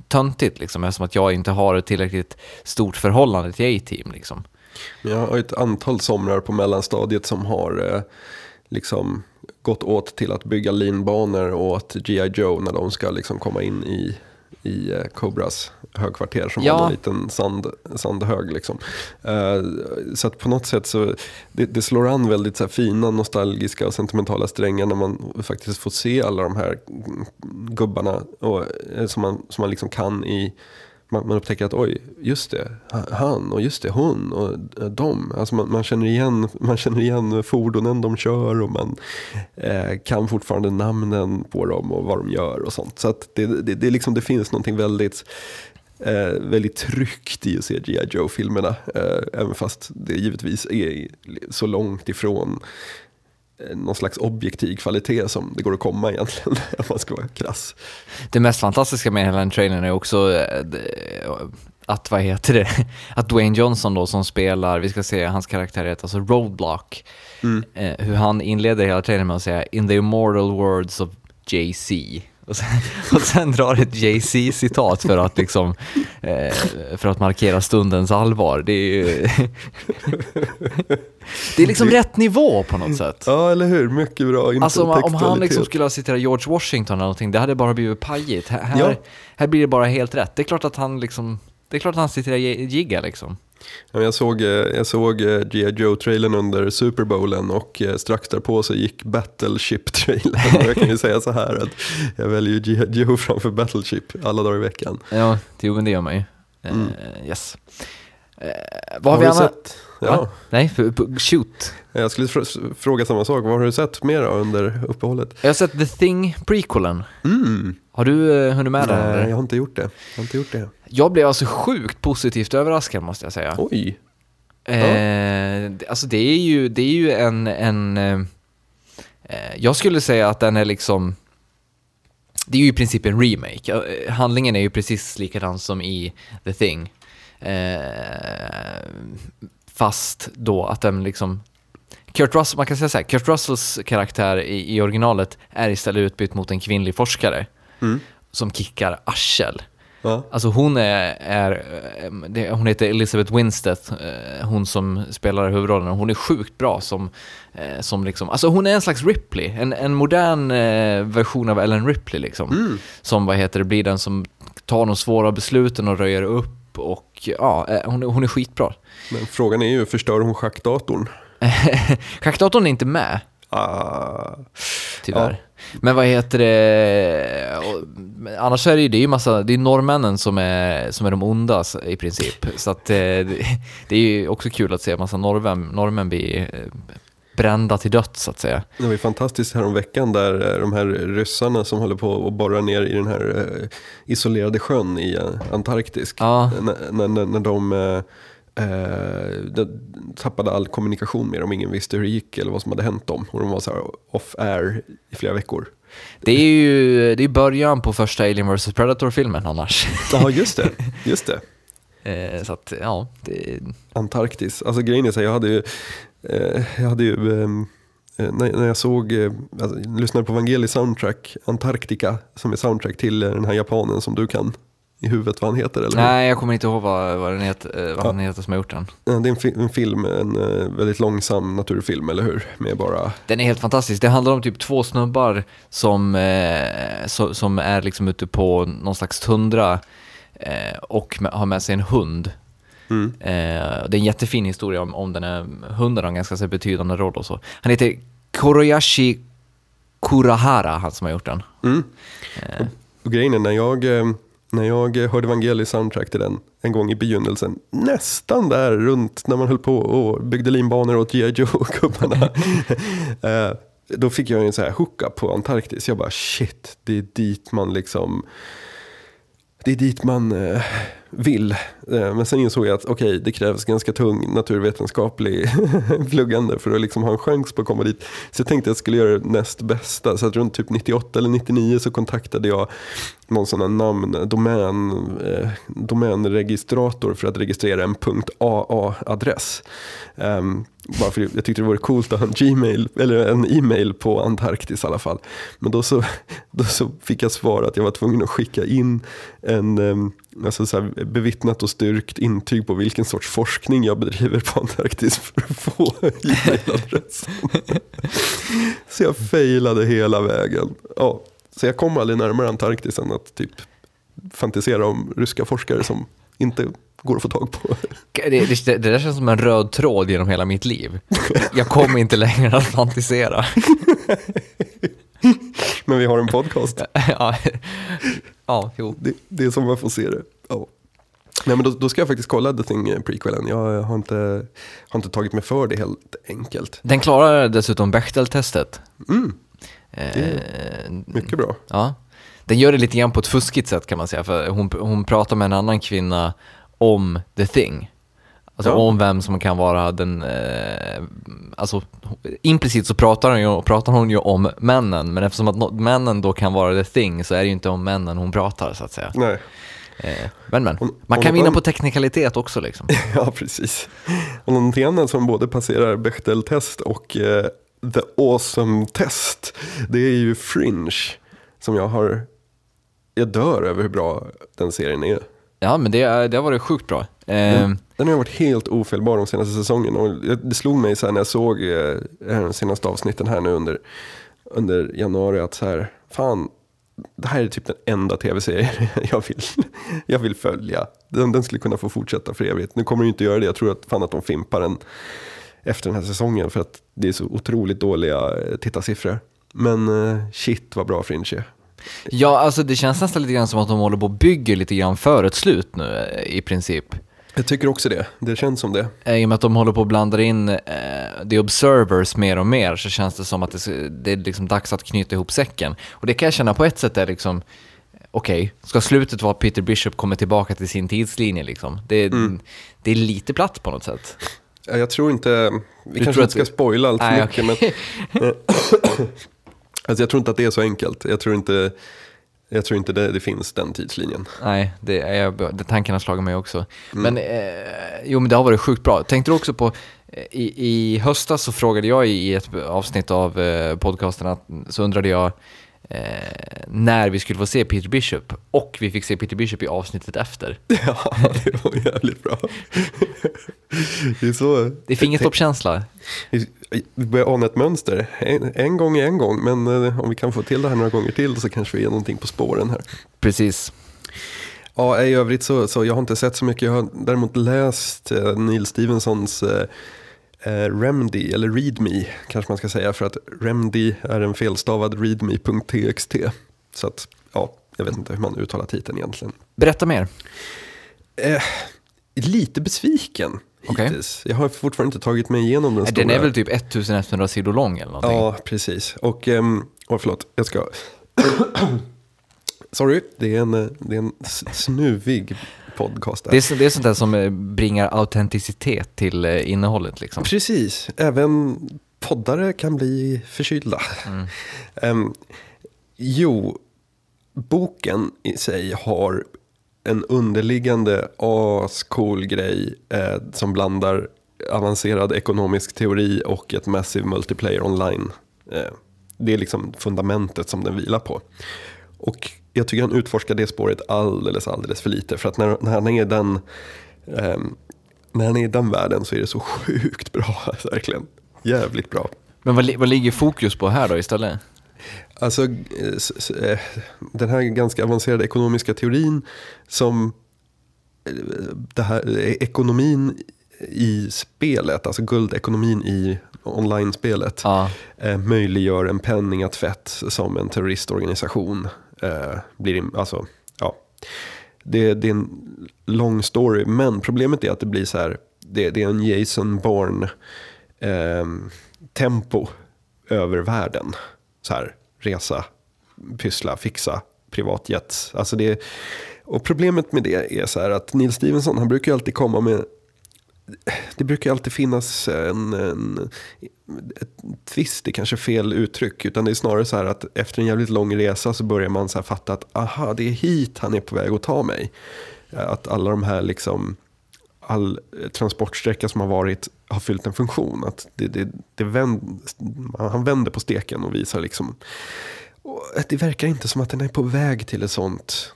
töntigt liksom, eftersom att jag inte har ett tillräckligt stort förhållande till A-Team. Liksom. Men Jag har ett antal somrar på mellanstadiet som har eh, liksom gått åt till att bygga linbanor åt G.I. Joe när de ska liksom komma in i, i eh, Cobras högkvarter som Ja. var en liten sand, sandhög. Liksom. Eh, så att på något sätt så det, det slår an väldigt så här fina, nostalgiska och sentimentala strängar när man faktiskt får se alla de här gubbarna och, eh, som, man, som man liksom kan i man, man upptäcker att oj, just det, ha- han och just det, hon och eh, de. Alltså man, man, känner igen, man känner igen fordonen de kör och man eh, kan fortfarande namnen på dem och vad de gör och sånt. Så att det, det, det, liksom, det finns någonting väldigt, eh, väldigt tryggt i att se G.I. Joe-filmerna. Eh, även fast det givetvis är så långt ifrån eh, någon slags objektiv kvalitet som det går att komma egentligen, om man ska vara krass. Det mest fantastiska med hela den trailern är också eh, det- att, vad heter det, att Dwayne Johnson då som spelar, vi ska se, hans karaktär heter alltså Roadblock, eh, hur han inleder hela trailern med att säga “In the immortal words of Jay-Z” och sen, och sen drar ett Jay-Z-citat för att liksom, eh, för att markera stundens allvar. Det är ju, det är liksom rätt nivå på något sätt. Ja, eller hur? Mycket bra Alltså om, om han liksom skulle ha citerat George Washington eller någonting, det hade bara blivit pajigt. Här, Ja. här blir det bara helt rätt. Det är klart att han liksom, det är klart att han citerar Jigga liksom. Jag såg, eh, jag såg eh, G.I. Joe-trailern under Super Bowlen och eh, strax därpå så gick Battleship-trailern. Jag kan ju säga så här att jag väljer G.I. Joe framför Battleship alla dagar i veckan. Ja, jo men det gör man ju. Mm. yes. Eh, vad har vi du annat? sett? Ja, Va? Nej, shoot. jag skulle fr- fråga samma sak. Vad har du sett mer under uppehållet? Jag har sett The Thing prequelen. Mm. Har du eh, hunnit med den? Nej, jag har inte gjort det. Jag har inte gjort det. Jag blev alltså sjukt positivt överraskad måste jag säga. Oj. Eh, det- alltså det är ju, det är ju en, en eh, eh, jag skulle säga att den är liksom, det är ju i princip en remake. Eh, Handlingen är ju precis likadan som i The Thing. Eh, fast då att den liksom, Kurt Russell, man kan säga så här, Kurt Russells karaktär i, i originalet är istället utbytt mot en kvinnlig forskare Mm. som kickar arsel. Ja. Alltså hon är, är eh, hon heter Elizabeth Winstead, eh, hon som spelar huvudrollen, hon är sjukt bra som, som liksom, alltså hon är en slags Ripley, en, en modern version av Ellen Ripley liksom. Mm. Som, vad heter det, blir den som tar de svåra besluten och röjer upp och ja, eh, hon, är- hon är skitbra. Men frågan är ju, förstör hon schackdatorn? Schackdatorn är inte med, Ah. tyvärr. Men vad heter det, annars är det ju, det är ju massa, det är norrmännen som är, som är de onda i princip. Så att eh, det, är ju också kul att se massa norrmän, norrmän bli eh, brända till döds så att säga. Det var ju fantastiskt här om veckan där eh, de här ryssarna som håller på och borrar ner i den här eh, isolerade sjön i eh, Antarktis. Ja. När, när, när, de, eh, de tappade all kommunikation med dem, ingen visste hur det gick eller vad som hade hänt dem. Och de var så här off-air i flera veckor. Det är ju det är början på första Alien vs Predator-filmen annars. Ja, just det. Just det. Eh, så att, ja, det, Antarktis. Alltså grejen är så här, jag hade ju, jag hade ju ehm, eh, när, jag såg, eh, alltså, lyssnade på Vangelis soundtrack, Antarktika, som är soundtrack till eh, den här japanen som du kan i huvudet vad han heter, eller nej, jag kommer inte ihåg vad, vad, den heter, eh, vad han heter som har gjort den. Ja, Det är en, fi- en film, en eh, väldigt långsam naturfilm, eller hur? Med bara, Den är helt fantastisk. Det handlar om typ två snubbar som, eh, so, som är liksom ute på någon slags tundra eh, och med, har med sig en hund. Mm. Eh, det är en jättefin historia om, om den här hunden har en ganska så betydande roll och så. Han heter Koroyashi Kurahara, han som har gjort den. Mm. Eh, Och grejen är, när jag, eh, när jag hörde Vangelis soundtrack till den en gång i begynnelsen, nästan där runt när man höll på och byggde linbanor åt G.I. Joe-gubbarna, eh, då fick jag en så här hookup på Antarktis. Jag bara shit, det är dit man liksom det är dit man eh, vill. Eh, men sen insåg jag att okej, det krävs ganska tung naturvetenskaplig pluggande för att liksom ha en chans på att komma dit. Så jag tänkte att jag skulle göra det näst bästa. Så att runt typ 98 eller 99 så kontaktade jag någon sån här namn, domän, eh, domänregistrator för att registrera en .aa-adress. Um, ehm, bara för jag tyckte det vore coolt att ha en Gmail, eller en e-mail på Antarktis i alla fall. Men då så, då så fick jag svar att jag var tvungen att skicka in en um, alltså så här, bevittnat och styrkt intyg på vilken sorts forskning jag bedriver på Antarktis för att få e-mailadressen. så jag failade hela vägen. Ja, så jag kom aldrig närmare Antarktis än att typ fantisera om ryska forskare som inte går att få tag på. det, det, det där känns som en röd tråd genom hela mitt liv. Jag kommer inte längre att fantisera. Men vi har en podcast. ja, ja, jo. Det, det är som man får se det. Ja. Nej, men då, då ska jag faktiskt kolla The Thing eh, prequelen. Jag har inte, har inte tagit mig för det helt enkelt. Den klarar dessutom Bechdel-testet. Mm, Eh, mycket bra. Ja. Den gör det lite grann på ett fuskigt sätt kan man säga, för hon, hon pratar med en annan kvinna om the thing. Alltså Ja. om vem som kan vara den, eh, alltså implicit så pratar hon, ju, pratar hon ju om männen, men eftersom att männen då kan vara the thing så är det ju inte om männen hon pratar så att säga. Nej, Eh, men men, Hon- man kan vinna på teknikalitet också liksom. ja precis. Och någonting annat som både passerar Bechdel-test och eh, The Awesome-test, det är ju Fringe. Som jag har, jag dör över hur bra den serien är. Ja men det, det har varit sjukt bra. Eh. Den har varit helt ofelbar de senaste säsongerna. Och det slog mig så här när jag såg eh, de senaste avsnitten här nu under, under januari att så här, fan, det här är typ den enda tv-serien jag vill, jag vill följa. Den, den skulle kunna få fortsätta för evigt. Nu kommer den inte göra det. Jag tror att, fan att de fimpar den efter den här säsongen för att det är så otroligt dåliga eh, tittarsiffror. Men eh, shit vad bra Fringe är. Ja, alltså det känns nästan lite grann som att de håller på och bygger lite grann för ett slut nu eh, i princip. Jag tycker också det. Det känns som det. Eh, I och med att de håller på och blandar in eh, The Observers mer och mer så känns det som att det, det är liksom dags att knyta ihop säcken. Och det kan jag känna på ett sätt är liksom, okej, ska slutet vara att Peter Bishop kommer tillbaka till sin tidslinje liksom? Det, Mm. det är lite platt på något sätt. Ja, Jag tror inte, vi Du kanske inte ska spoila allt för mycket. Men, alltså jag tror inte att det är så enkelt. Jag tror inte, jag tror inte det, det finns den tidslinjen. Nej, det, är, jag, det tanken har slagit mig också. Mm. Men, eh, jo men det har varit sjukt bra. Tänkte du också på, eh, i, i höstas så frågade jag i, i ett avsnitt av eh, podcasten, att, så undrade jag eh, när vi skulle få se Peter Bishop. Och vi fick se Peter Bishop i avsnittet efter. Ja, det var jävligt bra. Det är så. Det är fingertoppskänsla. Vi börjar ana ett mönster. En, en gång är en gång, men eh, om vi kan få till det här några gånger till så kanske vi är någonting på spåren här. Precis. Ja, i övrigt så, så jag har inte sett så mycket. Jag har däremot läst eh, Neil Stevensons eh, Remedy, eller Readme kanske man ska säga. För att Remedy är en felstavad readme.txt. Så att, ja, jag vet inte hur man uttalar titeln egentligen. Berätta mer. Eh, lite besviken Okej. hittills. Jag har fortfarande inte tagit mig igenom den stora. Den är väl typ 1100 sidor lång eller någonting? Ja, precis. Och, um, oh, förlåt, jag ska... Sorry, det är en, eh, det är en snuvig podcast. Där. Det, är, det är sånt där som eh, bringar autenticitet till eh, innehållet liksom. Precis, även poddare kan bli förkylda. Mm. Ehm, jo, boken i sig har en underliggande ascool grej eh, som blandar avancerad ekonomisk teori och ett massive multiplayer online. Eh, det är liksom fundamentet som den vilar på. Och jag tycker han utforskar det spåret alldeles, alldeles för lite. För att när, när han är i den, eh, när han är i den världen så är det så sjukt bra, verkligen. Jävligt bra. Men vad, vad ligger fokus på här då istället? Alltså eh, eh, den här ganska avancerade ekonomiska teorin som eh, det här, ekonomin i spelet, alltså guldekonomin i online-spelet Ja. eh, möjliggör en penningatvätt som en terroristorganisation eh, blir, in- alltså, ja. Det, det är en lång story, men problemet är att det blir så här, det, det är en Jason Bourne eh, tempo över världen. Så här, resa, pyssla, fixa, privatjet. Alltså det, och problemet med det är så här att Neil Stevenson, han brukar ju alltid komma med det brukar alltid finnas en, en ett twist, det är kanske fel uttryck, utan det är snarare så här att efter en jävligt lång resa så börjar man så fatta att aha, det är hit han är på väg att ta mig. Att alla de här liksom, all transportsträcka som har varit har fyllt en funktion. Att det, det, det vänd, han vänder på steken och visar liksom, och det verkar inte som att den är på väg till ett sånt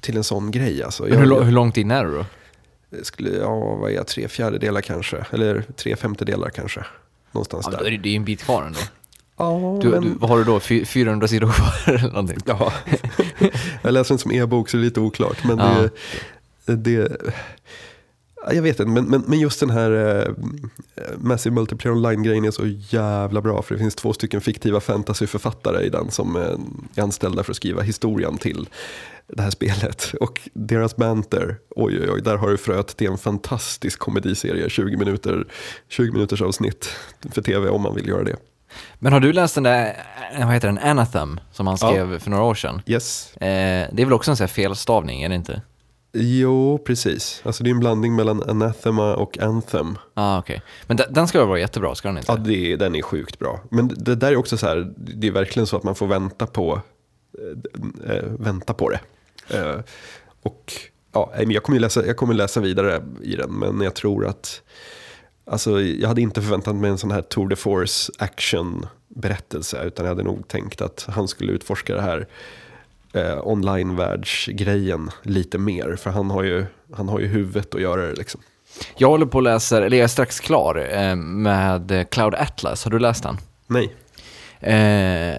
till en sån grej. Alltså. Men hur, hur långt in är du då? Skulle, ja, vad är jag, tre fjärdedelar kanske. Eller tre femtedelar kanske. Någonstans Ja, där. det är ju en bit kvar ändå. Ja, Du, men, du, vad har du då? Fy- 400 sidor kvar eller någonting? ja. jag läser inte som e-bok så det är lite oklart. Men Ja. det, det, ja, jag vet inte, men, men, men just den här eh, Massive Multiplayer Online-grejen är så jävla bra. För det finns två stycken fiktiva fantasyförfattare i den som eh, är anställda för att skriva historien till det här spelet. Och deras banter, oj oj oj, där har du fröet till en fantastisk komediserie, 20 minuter, 20 minuters avsnitt för tv om man vill göra det. Men har du läst den där, eh, vad heter den, Anathem, som han Ja. skrev för några år sedan? Yes. Eh, det är väl också en sån här felstavning, är det inte? Jo, precis. Alltså det är en blandning mellan Anathema och Anthem. ah, okej. Men de- den ska väl vara jättebra, ska den inte? Ja, det, den är sjukt bra. Men det där är också så här, det är verkligen så att man får vänta på, eh, vänta på det. Eh, och ja, jag kommer, läsa, jag kommer läsa vidare i den, men jag tror att, alltså jag hade inte förväntat mig en sån här Tour de Force action berättelse, utan jag hade nog tänkt att han skulle utforska det här eh, online-världsgrejen lite mer, för han har ju, han har ju huvudet att göra det liksom. Jag håller på att läsa, eller jag är strax klar eh, med Cloud Atlas. Har du läst den? Nej. Eh,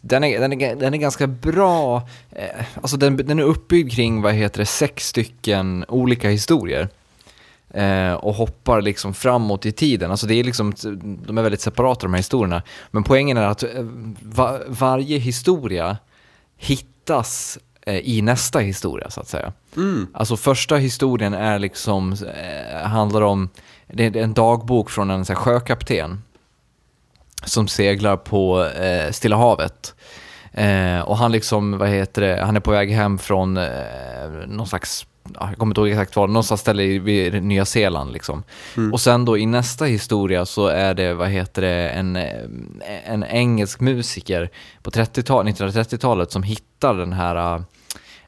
den, är, den, är, den är ganska bra, eh, alltså den, den är uppbyggd kring, vad heter det, sex stycken olika historier. Eh, och hoppar liksom framåt i tiden. Alltså det är liksom, de är väldigt separata de här historierna. Men poängen är att eh, va, varje historia hittas i nästa historia så att säga. Mm. Alltså första historien är liksom, handlar om, det är en dagbok från en så här, sjökapten som seglar på eh, Stilla havet. Eh, och han liksom, vad heter det, han är på väg hem från eh, någon slags, ja, jag kommer inte ihåg exakt var, någonstans ställe i- vid Nya Zeeland liksom. Och sen då i nästa historia så är det, vad heter det, en, eh, en engelsk musiker på 30-tal, 1930-talet som hittar den här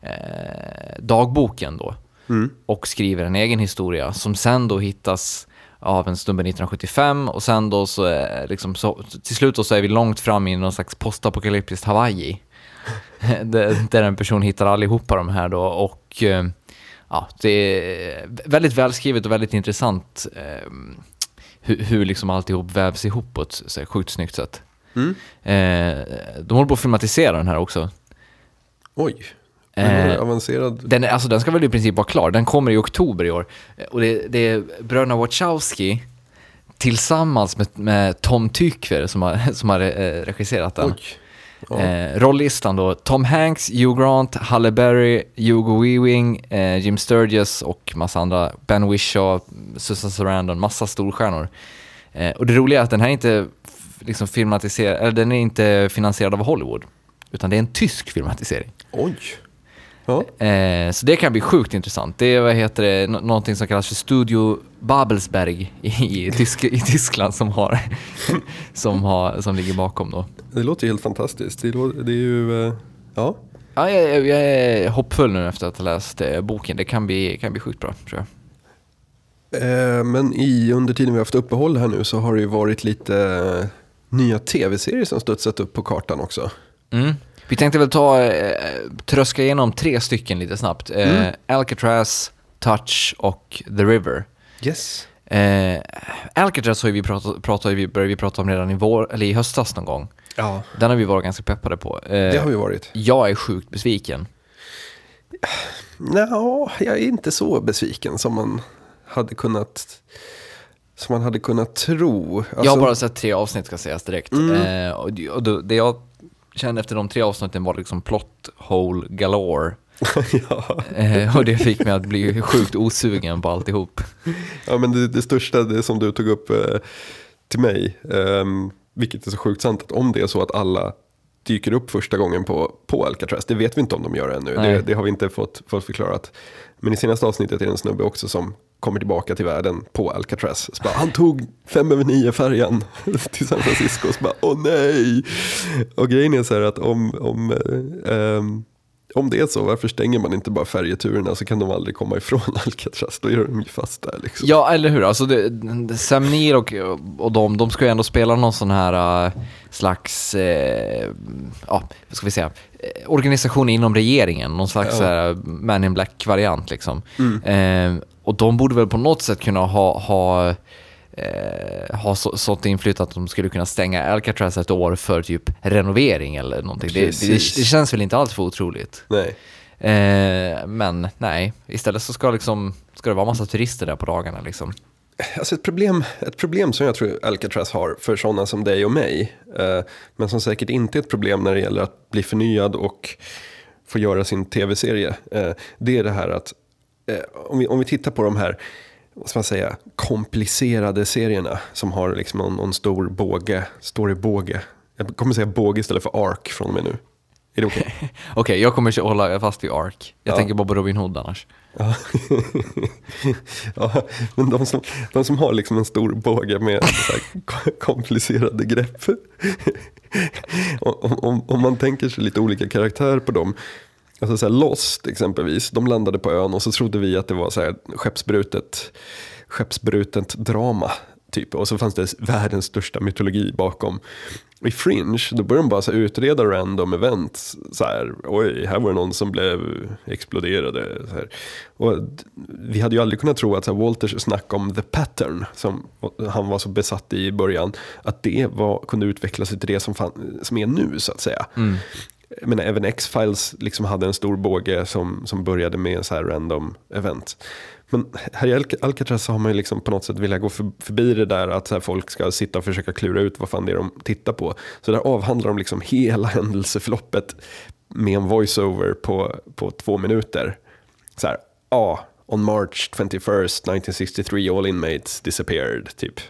eh, dagboken då Mm. och skriver en egen historia som sen då hittas av en snubbe 1975 och sen då så, är liksom så till slut då så är vi långt fram i någon slags postapokalyptiskt Hawaii. där, en person hittar allihopa de här då och eh, ja, det är väldigt välskrivet och väldigt intressant eh, hur, hur liksom alltihop vävs ihop på ett så sjukt snyggt sätt. Mm. Eh, de håller på att filmatisera den här också. Oj. Eh, avancerad. Den, alltså, den ska väl i princip vara klar. Den kommer i oktober i år. Eh, Och det, det är bröderna Wachowski tillsammans med, med Tom Tykwer som har, som har eh, regisserat den. Oj. Ja. Eh, rolllistan då, Tom Hanks, Hugh Grant, Halle Berry, Hugo Weaving, eh, Jim Sturgess och massa andra, Ben Whishaw, Susan Sarandon, massa storstjärnor. Eh, och det roliga är att den här är inte liksom filmatiserad, eller den är inte finansierad av Hollywood, utan det är en tysk filmatisering. Oj. Eh, så det kan bli sjukt intressant. Det är vad heter det, nå- någonting som kallas för Studio Babelsberg i, Tysk, i Tyskland som, har, som, har, som ligger bakom då. Det låter ju helt fantastiskt. Det, lå- det är ju, eh, ja. Ja, jag, jag är hoppfull nu efter att ha läst eh, boken. Det kan bli, kan bli sjukt bra, tror jag. Eh, men i, under tiden vi har haft uppehåll här nu så har det ju varit lite nya tv-serier som studsat upp på kartan också. Mm. Vi tänkte väl ta, eh, tröska igenom tre stycken lite snabbt. Eh, Mm. Alcatraz, Touch och The River. Yes. Eh, Alcatraz har vi pratat, pratat, vi, började vi prata om redan i, vår, eller i höstas någon gång. Ja, Den har vi varit ganska peppade på. Eh, det har vi varit. Jag är sjukt besviken. Nå, jag är inte så besviken som man hade kunnat, som man hade kunnat tro. Alltså, jag har bara sett tre avsnitt ska sägas direkt. Mm. Eh, och det jag kände efter de tre avsnitten var liksom plot hole galore. ja. Eh, och det fick mig att bli sjukt osugen på alltihop. ja, men det, det största, det som du tog upp eh, till mig, ehm, vilket är så sjukt sant, att om det är så att alla dyker upp första gången på, på Alcatraz, det vet vi inte om de gör ännu, det, det har vi inte fått, fått förklarat. Men i senaste avsnittet är det en snubbe också som kommer tillbaka till världen på Alcatraz. Så bara, han tog fem över nio färjan till San Francisco. Så bara, åh nej! Och grejen är så här att om, om, eh, ehm, om det är så, varför stänger man inte bara färjeturerna så kan de aldrig komma ifrån Alcatraz? Då är de ju fast där liksom. Ja, eller hur? Alltså, det, det- Sam Neill och, och de, de ska ju ändå spela någon sån här äh, slags, eh, ja, vad ska vi säga, eh, organisation inom regeringen, någon slags Ja. ja. Man in Black-variant liksom. Eh, och de borde väl på något sätt kunna ha, ha Eh, ha så, sånt inflytande att de skulle kunna stänga Alcatraz ett år för typ renovering eller någonting. Det, det, det känns väl inte alls för otroligt. Nej. Eh, men nej, istället så ska, liksom, ska det vara massa turister där på dagarna liksom. Alltså ett, problem, ett problem som jag tror Alcatraz har för sådana som dig och mig, eh, men som säkert inte är ett problem när det gäller att bli förnyad och få göra sin tv-serie, eh, det är det här att eh, om, vi, om vi tittar på de här vad ska man säga, komplicerade serierna som har liksom någon, någon stor båge, storybåge. Jag kommer säga båge istället för ark från och med nu. Är det okej? Okej, jag kommer inte hålla fast vid Ark. Jag Ja. tänker bara på Robin Hood annars. Ja. ja, men de som, de som har liksom en stor båge med komplicerade grepp. om, om, om man tänker sig lite olika karaktär på dem. Alltså så här Lost exempelvis, de landade på ön och så trodde vi att det var så här skeppsbrutet, skeppsbrutet drama. Typ. Och så fanns det världens största mytologi bakom. I Fringe, då började de bara så här utreda random events. Så här, Oj, här var det någon som blev exploderade. Så här. Och vi hade ju aldrig kunnat tro att så här, Walters snack om the pattern, som han var så besatt i i början, att det var, kunde utvecklas till det som, fan, som är nu så att säga. Mm. Jag menar, även X-Files liksom hade en stor båge som, som började med så här random event. Men här i Alcatraz har man ju liksom på något sätt velat gå förbi det där att så här folk ska sitta och försöka klura ut vad fan det är de tittar på. Så där avhandlar de liksom hela händelseförloppet med en voiceover på, på två minuter. Så här, ja, on March 21st 1963 all inmates disappeared, typ.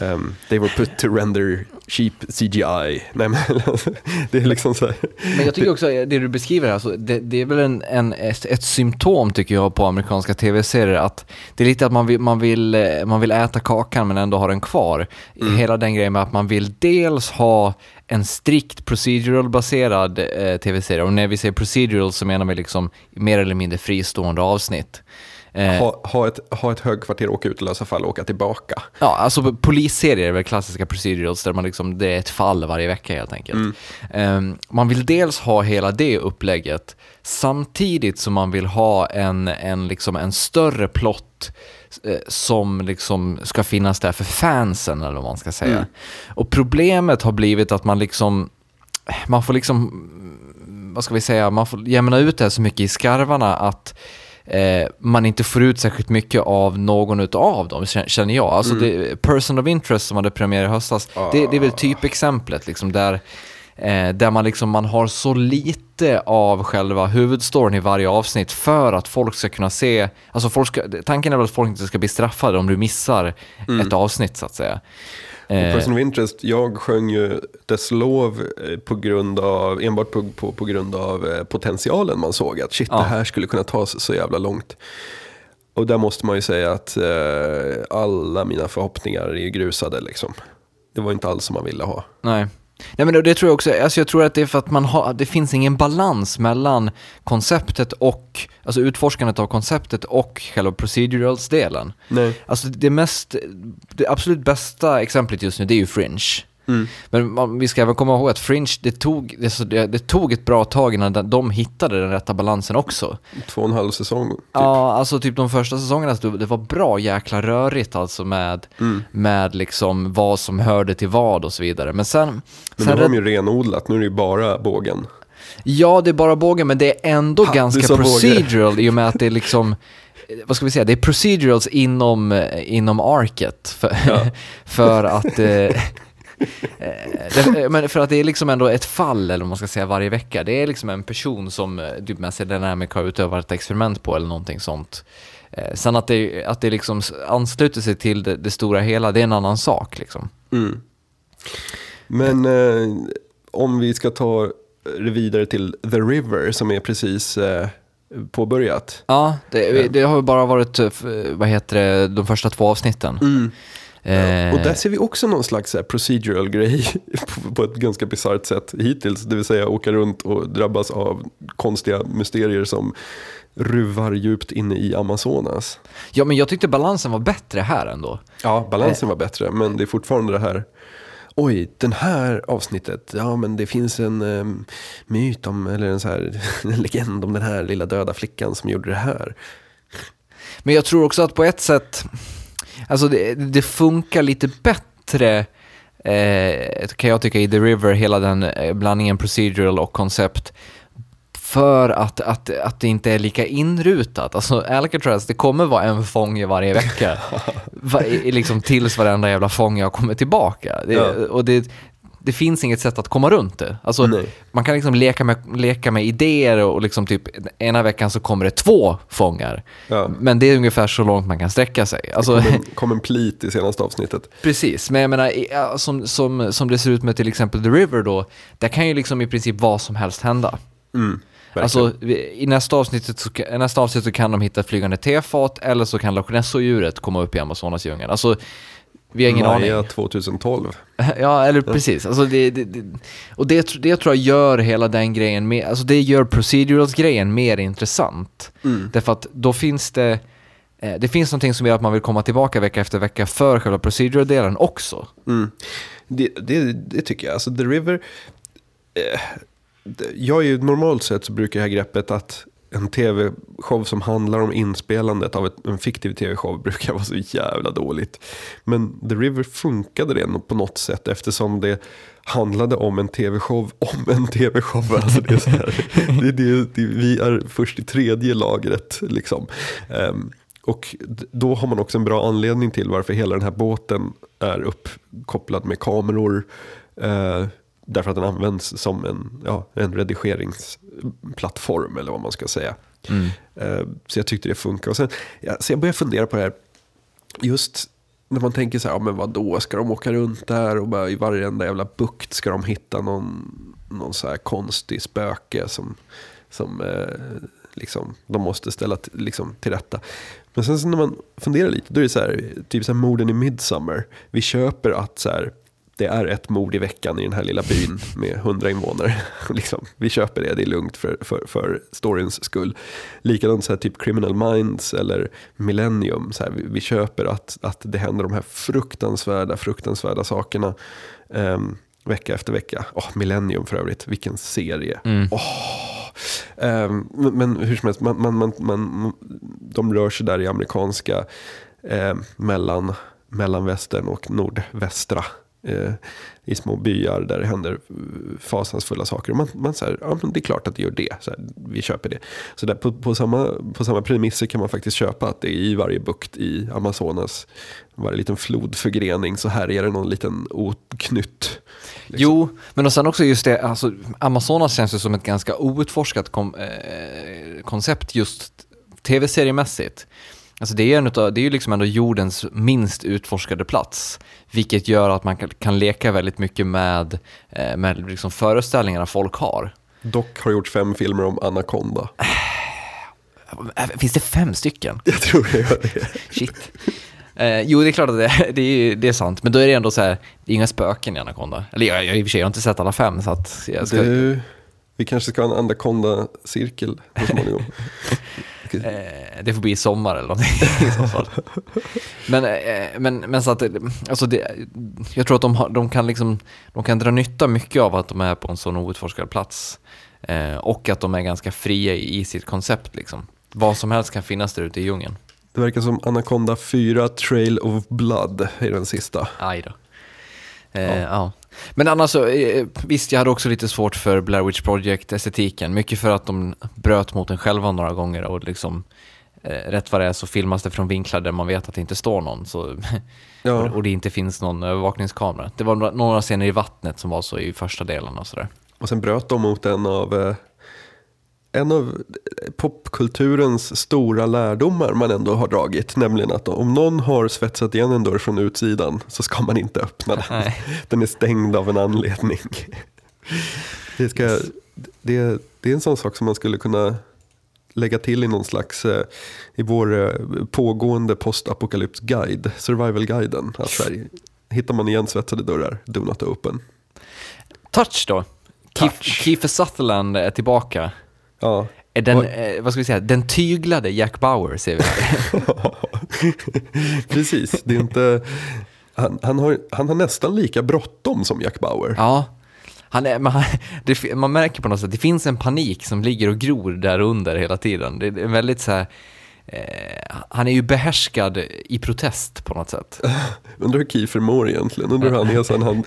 Um, they were put to render cheap CGI. Nej, men, det är liksom så här. Men jag tycker också, det du beskriver här, så det, det är väl en, en, ett, ett symptom tycker jag på amerikanska tv-serier, att det är lite att man vill, man vill, eh, man vill äta kakan men ändå ha den kvar. Hela den grejen med att man vill dels ha en strikt procedural-baserad eh, tv-serie, och när vi säger procedural så menar vi liksom mer eller mindre fristående avsnitt. Eh, Ha, ha, ett, ha ett högkvarter, åka ut och lösa fall och åka tillbaka. Ja, alltså polisserier är väl klassiska procedurals där man liksom, det är ett fall varje vecka helt enkelt. Ehm, man vill dels ha hela det upplägget samtidigt som man vill ha en, en, liksom en större plott eh, som liksom ska finnas där för fansen eller vad man ska säga. Och problemet har blivit att man liksom, man får liksom, vad ska vi säga, man får jämna ut det här så mycket i skarvarna att eh, man inte får ut särskilt mycket av någon av dem, kä- känner jag. Alltså det, Person of Interest som hade premiär i höstas, det, det är väl typexemplet liksom där, eh, där man liksom, man har så lite av själva huvudstoryn i varje avsnitt för att folk ska kunna se, alltså ska, tanken är väl att folk inte ska bli straffade om du missar ett avsnitt så att säga. Eh, Person of Interest, jag sjöng ju dess lov eh, på grund av, enbart på, på, på grund av eh, potentialen man såg. Att shit, Ja. det här skulle kunna ta sig så jävla långt. Och där måste man ju säga att eh, alla mina förhoppningar är grusade liksom. Det var inte alls som man ville ha. Nej. Nej men det tror jag också, alltså jag tror att det är för att man har, det finns ingen balans mellan konceptet och, alltså utforskandet av konceptet och själva procedurals-delen. Alltså det mest, det absolut bästa exemplet just nu det är ju Fringe. Mm. Men man, vi ska även komma ihåg att Fringe, det tog, det, det, tog ett bra tag innan de, de hittade den rätta balansen också. Två och en halv säsong. Typ. Ja, alltså typ de första säsongerna, så det var bra jäkla rörigt alltså med, Mm. med liksom vad som hörde till vad och så vidare. Men sen, Men nu sen har de ju renodlat, nu är det ju bara bågen. Ja, det är bara bågen, men det är ändå Ha, ganska sa båge. procedural i och med att det är liksom, vad ska vi säga, det är procedurals inom, inom arket. För, Ja. för att... Eh, det, men för att det är liksom ändå ett fall, eller vad man ska säga, varje vecka. Det är liksom en person som eh, typ Master Dynamic har utövat ett experiment på eller någonting sånt. Eh, sen att det, att det liksom ansluter sig till det, det stora hela, det är en annan sak liksom. Mm. Men eh, om vi ska ta det vidare till The River som är precis eh, påbörjat. Ja, det, det har bara varit, eh, vad heter det, de första två avsnitten. Mm. Eh, Och där ser vi också någon slags här, procedural grej på, på ett ganska bisarrt sätt hittills. Det vill säga åka runt och drabbas av konstiga mysterier som ruvar djupt inne i Amazonas. Ja, men jag tyckte balansen var bättre här ändå. Ja, balansen var bättre, men det är fortfarande det här. Oj, den här avsnittet, ja men det finns en em, myt om, eller en, så här, en legend om den här lilla döda flickan som gjorde det här. Men jag tror också att på ett sätt, alltså det, det funkar lite bättre eh, kan jag tycka i The River, hela den eh, blandningen procedural och koncept. För att, att, att det inte är lika inrutat. Alltså Alcatraz, det kommer vara en fånge varje vecka. Va, liksom tills varenda jävla fånge har kommit tillbaka. Det, Ja. Och det, det finns inget sätt att komma runt det. Alltså, Nej. man kan liksom leka med, leka med idéer och liksom typ ena veckan så kommer det två fångar. Ja. Men det är ungefär så långt man kan sträcka sig. Alltså, Kom en, kom en plit i senaste avsnittet. precis, men jag menar, som, som, som det ser ut med till exempel The River då, där kan ju liksom i princip vad som helst hända. Mm. Alltså, i nästa avsnitt, så, i nästa avsnitt så kan de hitta ett flygande tefat eller så kan Loch Ness-djuret komma upp i Amazonasdjungeln. Alltså, vi har ingen Maja aning. 2012. Ja, eller precis. Alltså det, det, det, och det, det tror jag gör hela den grejen mer, alltså det gör procedurals-grejen mer intressant. Mm. Därför att då finns det, eh, det finns någonting som gör att man vill komma tillbaka vecka efter vecka för själva procedural-delen också. Mm. Det, det, det tycker jag. Alltså The River. Eh, jag är ju normalt sett så brukar det här greppet att en tv-show som handlar om inspelandet av ett, en fiktiv tv-show brukar vara så jävla dåligt. Men The River funkade det på något sätt eftersom det handlade om en tv-show om en tv-show. Alltså det är så här, det, det, det, vi är först i tredje lagret. Liksom. Um, och då har man också en bra anledning till varför hela den här båten är uppkopplad med kameror. Uh, därför att den används som en, ja, en redigeringsplattform eller vad man ska säga. Eh, så jag tyckte det funkar. Och sen, ja, så jag började fundera på det här. Just när man tänker så här, ja, men vad då ska de åka runt där och bara i varenda jävla bukt ska de hitta någon, någon så här konstig spöke som, som eh, liksom, de måste ställa t- liksom, till rätta. Men sen så när man funderar lite, då är det så här, typ så här morden i Midsummer. Vi köper att så här, det är ett mord i veckan i den här lilla byn med hundra invånare. liksom, vi köper det, det är lugnt för, för, för storyns skull. Likadant så här, typ Criminal Minds eller Millennium. Så här, vi, vi köper att, att det händer de här fruktansvärda, fruktansvärda sakerna ehm, vecka efter vecka. Åh, Millennium för övrigt, vilken serie. Mm. Ehm, men, men hur som helst, man, man, man, man, de rör sig där i amerikanska eh, mellan, mellanvästern och nordvästra. Eh, I små byar där det händer fasansfulla saker. Och man, man säger, ja men det är klart att det gör det. Så här, vi köper det. Så där, på, på, samma, på samma premisser kan man faktiskt köpa att det är i varje bukt i Amazonas, varje liten flodförgrening så här är det någon liten oknytt. liksom. Jo, men och sen också just det, alltså Amazonas känns ju som ett ganska outforskat kom, eh, koncept just tv-seriemässigt. Alltså det är, en utav, det är ju liksom ändå jordens minst utforskade plats, vilket gör att man kan, kan leka väldigt mycket med, eh, med liksom föreställningarna folk har. Dock har gjort fem filmer om Anaconda. Äh, Finns det fem stycken? Jag tror det gör det. Shit. Eh, jo, det är klart att det, det, är, det är sant, men då är det ändå så här, det är inga spöken i Anaconda. Eller jag, jag, i och för sig, jag har inte sett alla fem, så att jag ska... Du, vi kanske ska ha en Anaconda-cirkel så småningom. Eh, det får bli i sommar eller någonting i så fall. Men, eh, men, men så att, alltså det, jag tror att de, har, de, kan liksom, de kan dra nytta mycket av att de är på en sån outforskad plats. Eh, och att de är ganska fria i, i sitt koncept liksom. Vad som helst kan finnas där ute i djungeln. Det verkar som Anaconda 4 Trail of Blood är den sista. Aj då. Eh, ja. ja. Men annars så, eh, visst jag hade också lite svårt för Blair Witch Project-estetiken. Mycket för att de bröt mot en själva några gånger och liksom eh, rätt vad det är så filmas det från vinklar där man vet att det inte står någon. Så, Ja. och, och det inte finns någon övervakningskamera. Det var några, några scener i vattnet som var så i första delen och sådär. Och sen bröt de mot en av, eh, en av popkulturens stora lärdomar man ändå har dragit. Nämligen att om någon har svetsat igen en dörr från utsidan så ska man inte öppna den. Nej. Den är stängd av en anledning. Det, ska, det, det är en sån sak som man skulle kunna lägga till i någon slags, eh, i vår eh, pågående postapokalypsguide, survival-guiden. Att så här, hittar man igensvetsade dörrar, do not open. Touch då. Touch. Kiefer Sutherland är tillbaka. Ja, den, eh, vad ska vi säga, den tyglade Jack Bauer ser vi här. precis. Det är inte, han, han, har, han har nästan lika bråttom som Jack Bauer. Ja, han är, men han, det, man märker på något sätt, det finns en panik som ligger och gror där under hela tiden. Det är väldigt så här, eh, han är ju behärskad i protest på något sätt. Undrar hur Kiefer mår egentligen. Undrar hur han är sen han,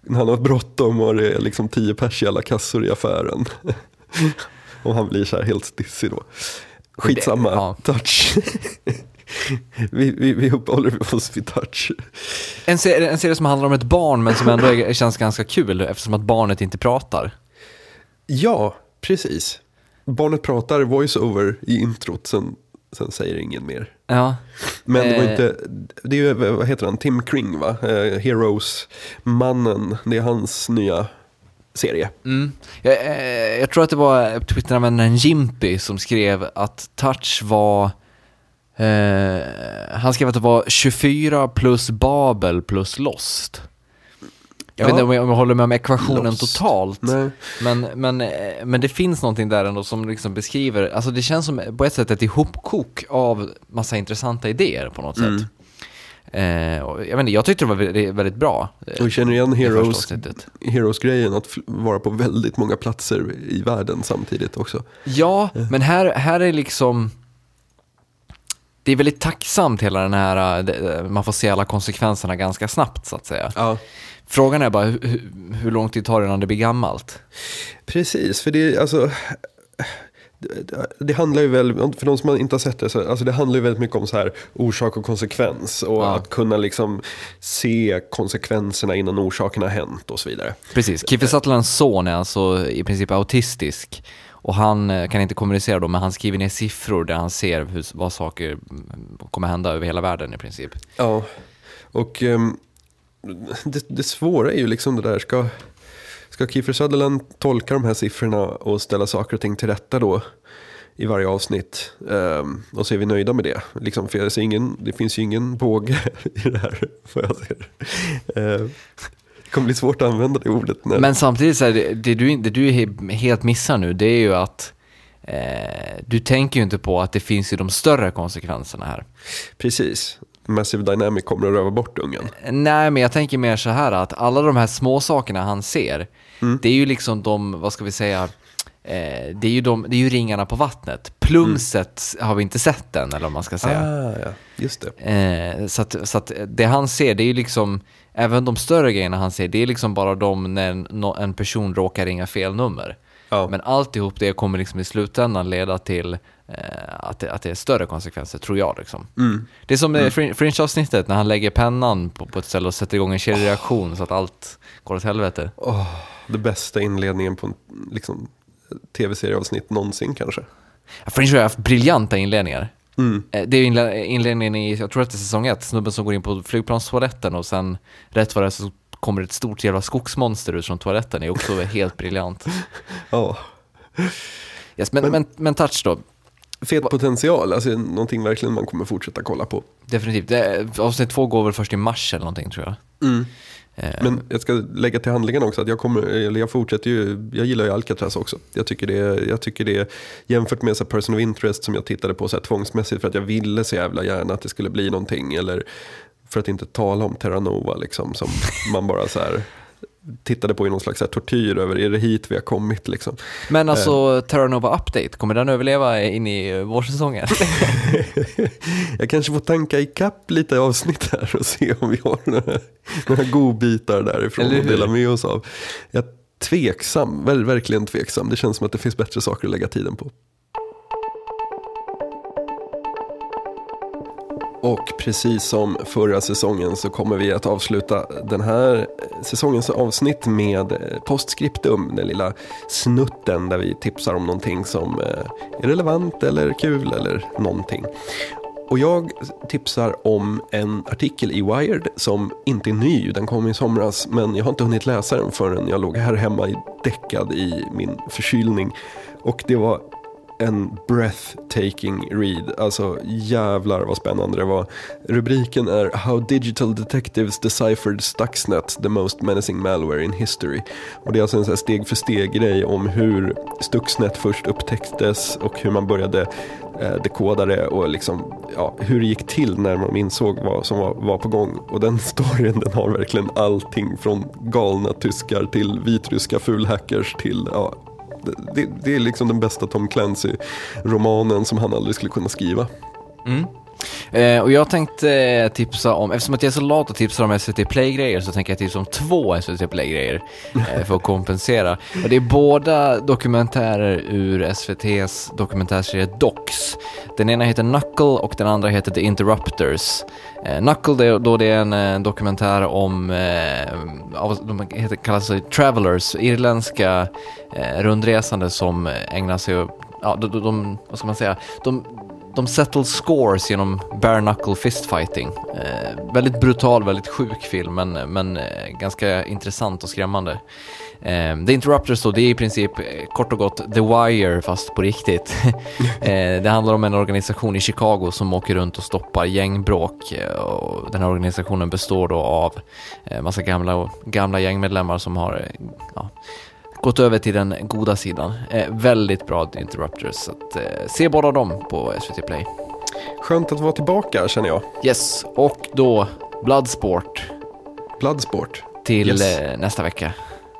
när han har bråttom och det är liksom tio pers i alla kassor i affären. Och han blir så här helt stissig då. Skitsamma, Det- ja. touch. vi, vi, vi uppehåller oss vid touch. En serie, en serie som handlar om ett barn men som ändå är, känns ganska kul eftersom att barnet inte pratar. Ja, precis. Barnet pratar voice-over i introt, sen, sen säger ingen mer. Ja, Men det var Eh. inte, det är ju, vad heter han, Tim Kring va? Eh, Heroes-mannen, det är hans nya serie. Mm. Jag, eh, jag tror att det var Twitteranvändaren Jimpy som skrev att Touch var... Eh, han skrev att det var 24 plus Babel plus Lost. Jag vet Ja. inte om jag, om jag håller med om ekvationen Lost. totalt. Nej. Men, men, eh, men det finns någonting där ändå som liksom beskriver, alltså det känns som på ett sätt ett ihopkok av massa intressanta idéer på något sätt. Eh, och jag, vet inte, jag tyckte det var väldigt, väldigt bra. eh, Och känner igen första Heroes. Heroes-grejen, att vara på väldigt många platser i världen samtidigt också. Ja, men här, här är liksom... Det är väldigt tacksamt hela den här, eh, det- man får se alla konsekvenserna ganska snabbt så att säga. Ja. Frågan är bara hur, hur- lång tid tar det innan det blir gammalt? Precis, för det, alltså, det, handlar ju väl, för de som inte har sett det, så, alltså det handlar ju väldigt mycket om så här orsak och konsekvens. Och Ja. att kunna liksom se konsekvenserna innan orsaken har hänt och så vidare. Precis, Kiefer Sutherlands son är alltså i princip autistisk. Och han eh, kan inte kommunicera då, men han skriver ner siffror där han ser hur, vad saker mm, kommer hända över hela världen i princip. Ja, och ehm, det, det svåra är ju liksom det där, ska, ska Kiefer Sutherland tolka de här siffrorna och ställa saker och ting till rätta då i varje avsnitt? Ehm, och så är vi nöjda med det. Liksom, för jag ser ingen, det finns ju ingen båge i det här, vad jag ser. Ehm, det kommer bli svårt att använda det ordet. När, Men samtidigt, så är det, det, du, det du he- helt missar nu, det är ju att eh, du tänker ju inte på att det finns ju de större konsekvenserna här. Precis, Massive Dynamic kommer att röva bort ungen. Nej, men jag tänker mer så här att alla de här små sakerna han ser, Mm. det är ju liksom de, vad ska vi säga, eh, det, är ju de, det är ju ringarna på vattnet. Plumset har vi inte sett än, eller vad man ska säga. Ah, ja, just det. Eh, så, att, så att det han ser, det är ju liksom, även de större grejerna han ser, det är liksom bara de när en, en person råkar ringa fel nummer. Ja. Men alltihop det kommer liksom i slutändan leda till att, det, att det är större konsekvenser, tror jag. Liksom. Mm. Det är som mm. Fringe-avsnittet när han lägger pennan på, på ett ställe och sätter igång en kedjereaktion så att allt går åt helvete. Åh, det bästa inledningen på en liksom, tv-serieavsnitt någonsin kanske. Fringe har haft briljanta inledningar. Mm. Eh, Det är inledningen i, jag tror att det är säsong ett, snubben som går in på flygplanstoaletten och sen rätt vad det är så kommer ett stort jävla skogsmonster ut från toaletten. Det är också helt briljant. Ja, Yes, men, men, men, touch då. Fet potential, alltså någonting verkligen man kommer fortsätta kolla på. Definitivt. Det, avsnitt två går väl först i mars eller någonting tror jag. Eh, Men jag ska lägga till handlingen också att jag, kommer, eller jag fortsätter ju, jag gillar ju Alcatraz också. Jag tycker det, jag tycker det jämfört med så Person of Interest som jag tittade på så här tvångsmässigt för att jag ville så jävla gärna att det skulle bli någonting. Eller för att inte tala om Terra Nova liksom, som man bara så här tittade på i någon slags tortyr över, är det hit vi har kommit liksom. Men alltså, Terra Nova Update, kommer den överleva in i eh, vårsäsongen? Jag kanske får tanka ikapp lite avsnitt här och se om vi har några, några godbitar därifrån att dela med oss av. Jag är tveksam, verkligen tveksam. Det känns som att det finns bättre saker att lägga tiden på. Och precis som förra säsongen så kommer vi att avsluta den här säsongens avsnitt med eh, postscriptum, den lilla snutten där vi tipsar om någonting som eh, är relevant eller kul eller någonting. Och jag tipsar om en artikel i Wired som inte är ny, den kom i somras, men jag har inte hunnit läsa den förrän jag låg här hemma däckad i min förkylning. Och det var en breathtaking read, alltså jävlar vad spännande det var. Rubriken är How Digital Detectives Deciphered Stuxnet, the most menacing malware in history. Och det är alltså en sån här steg för steg grej om hur Stuxnet först upptäcktes och hur man började eh, dekoda det och liksom, ja, hur det gick till när man insåg vad som var, var på gång. Och den storyn den har verkligen allting från galna tyskar till vitryska fulhackers till ja, det- det, är liksom den bästa Tom Clancy-romanen som han aldrig skulle kunna skriva. Mm. Eh, och jag tänkte tipsa om, eftersom att jag är så lat och tipsar om SVT Play-grejer så tänker jag tipsa om två SVT Play-grejer eh, för att kompensera. Och det är båda dokumentärer ur SVTs dokumentärserie Docs. Den ena heter Knuckle och den andra heter The Interrupters. Eh, Knuckle det, då det är en eh, dokumentär om, eh, av, de heter, kallas sig Travelers, irländska eh, rundresande som ägnar sig åt, ja, de, de, de, vad ska man säga, de de settle scores genom bare knuckle fistfighting. Eh, väldigt brutal, väldigt sjuk film, men, men eh, ganska intressant och skrämmande. Eh, The Interrupters då, det är i princip eh, kort och gott The Wire fast på riktigt. eh, det handlar om en organisation i Chicago som åker runt och stoppar gängbråk. Eh, och den här organisationen består då av eh, massa gamla, gamla gängmedlemmar som har eh, ja, gått över till den goda sidan. Eh, väldigt bra The Interrupters, så att, eh, se båda dem på SVT Play. Skönt att vara tillbaka känner jag. Yes, och då Bloodsport Bloodsport. till Yes. eh, nästa vecka.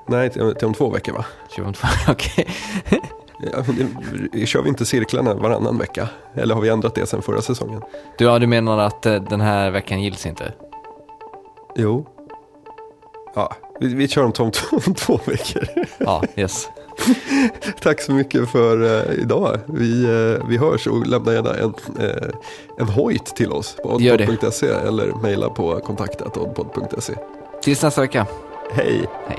Nej, till, till om två veckor va? 22, okej. Ja, men det- kör vi inte cirklarna varannan vecka? Eller har vi ändrat det sen förra säsongen? Du, ja, du menar att eh, den här veckan gills inte? Jo. Ja, vi, vi kör om två, om två veckor. Ja, yes. Tack så mycket för eh, idag. Vi, eh, vi hörs och lämna gärna en, eh, en hojt till oss på oddpod.se eller mejla på kontaktat.oddpod.se. Tills nästa vecka. Hej! Hej.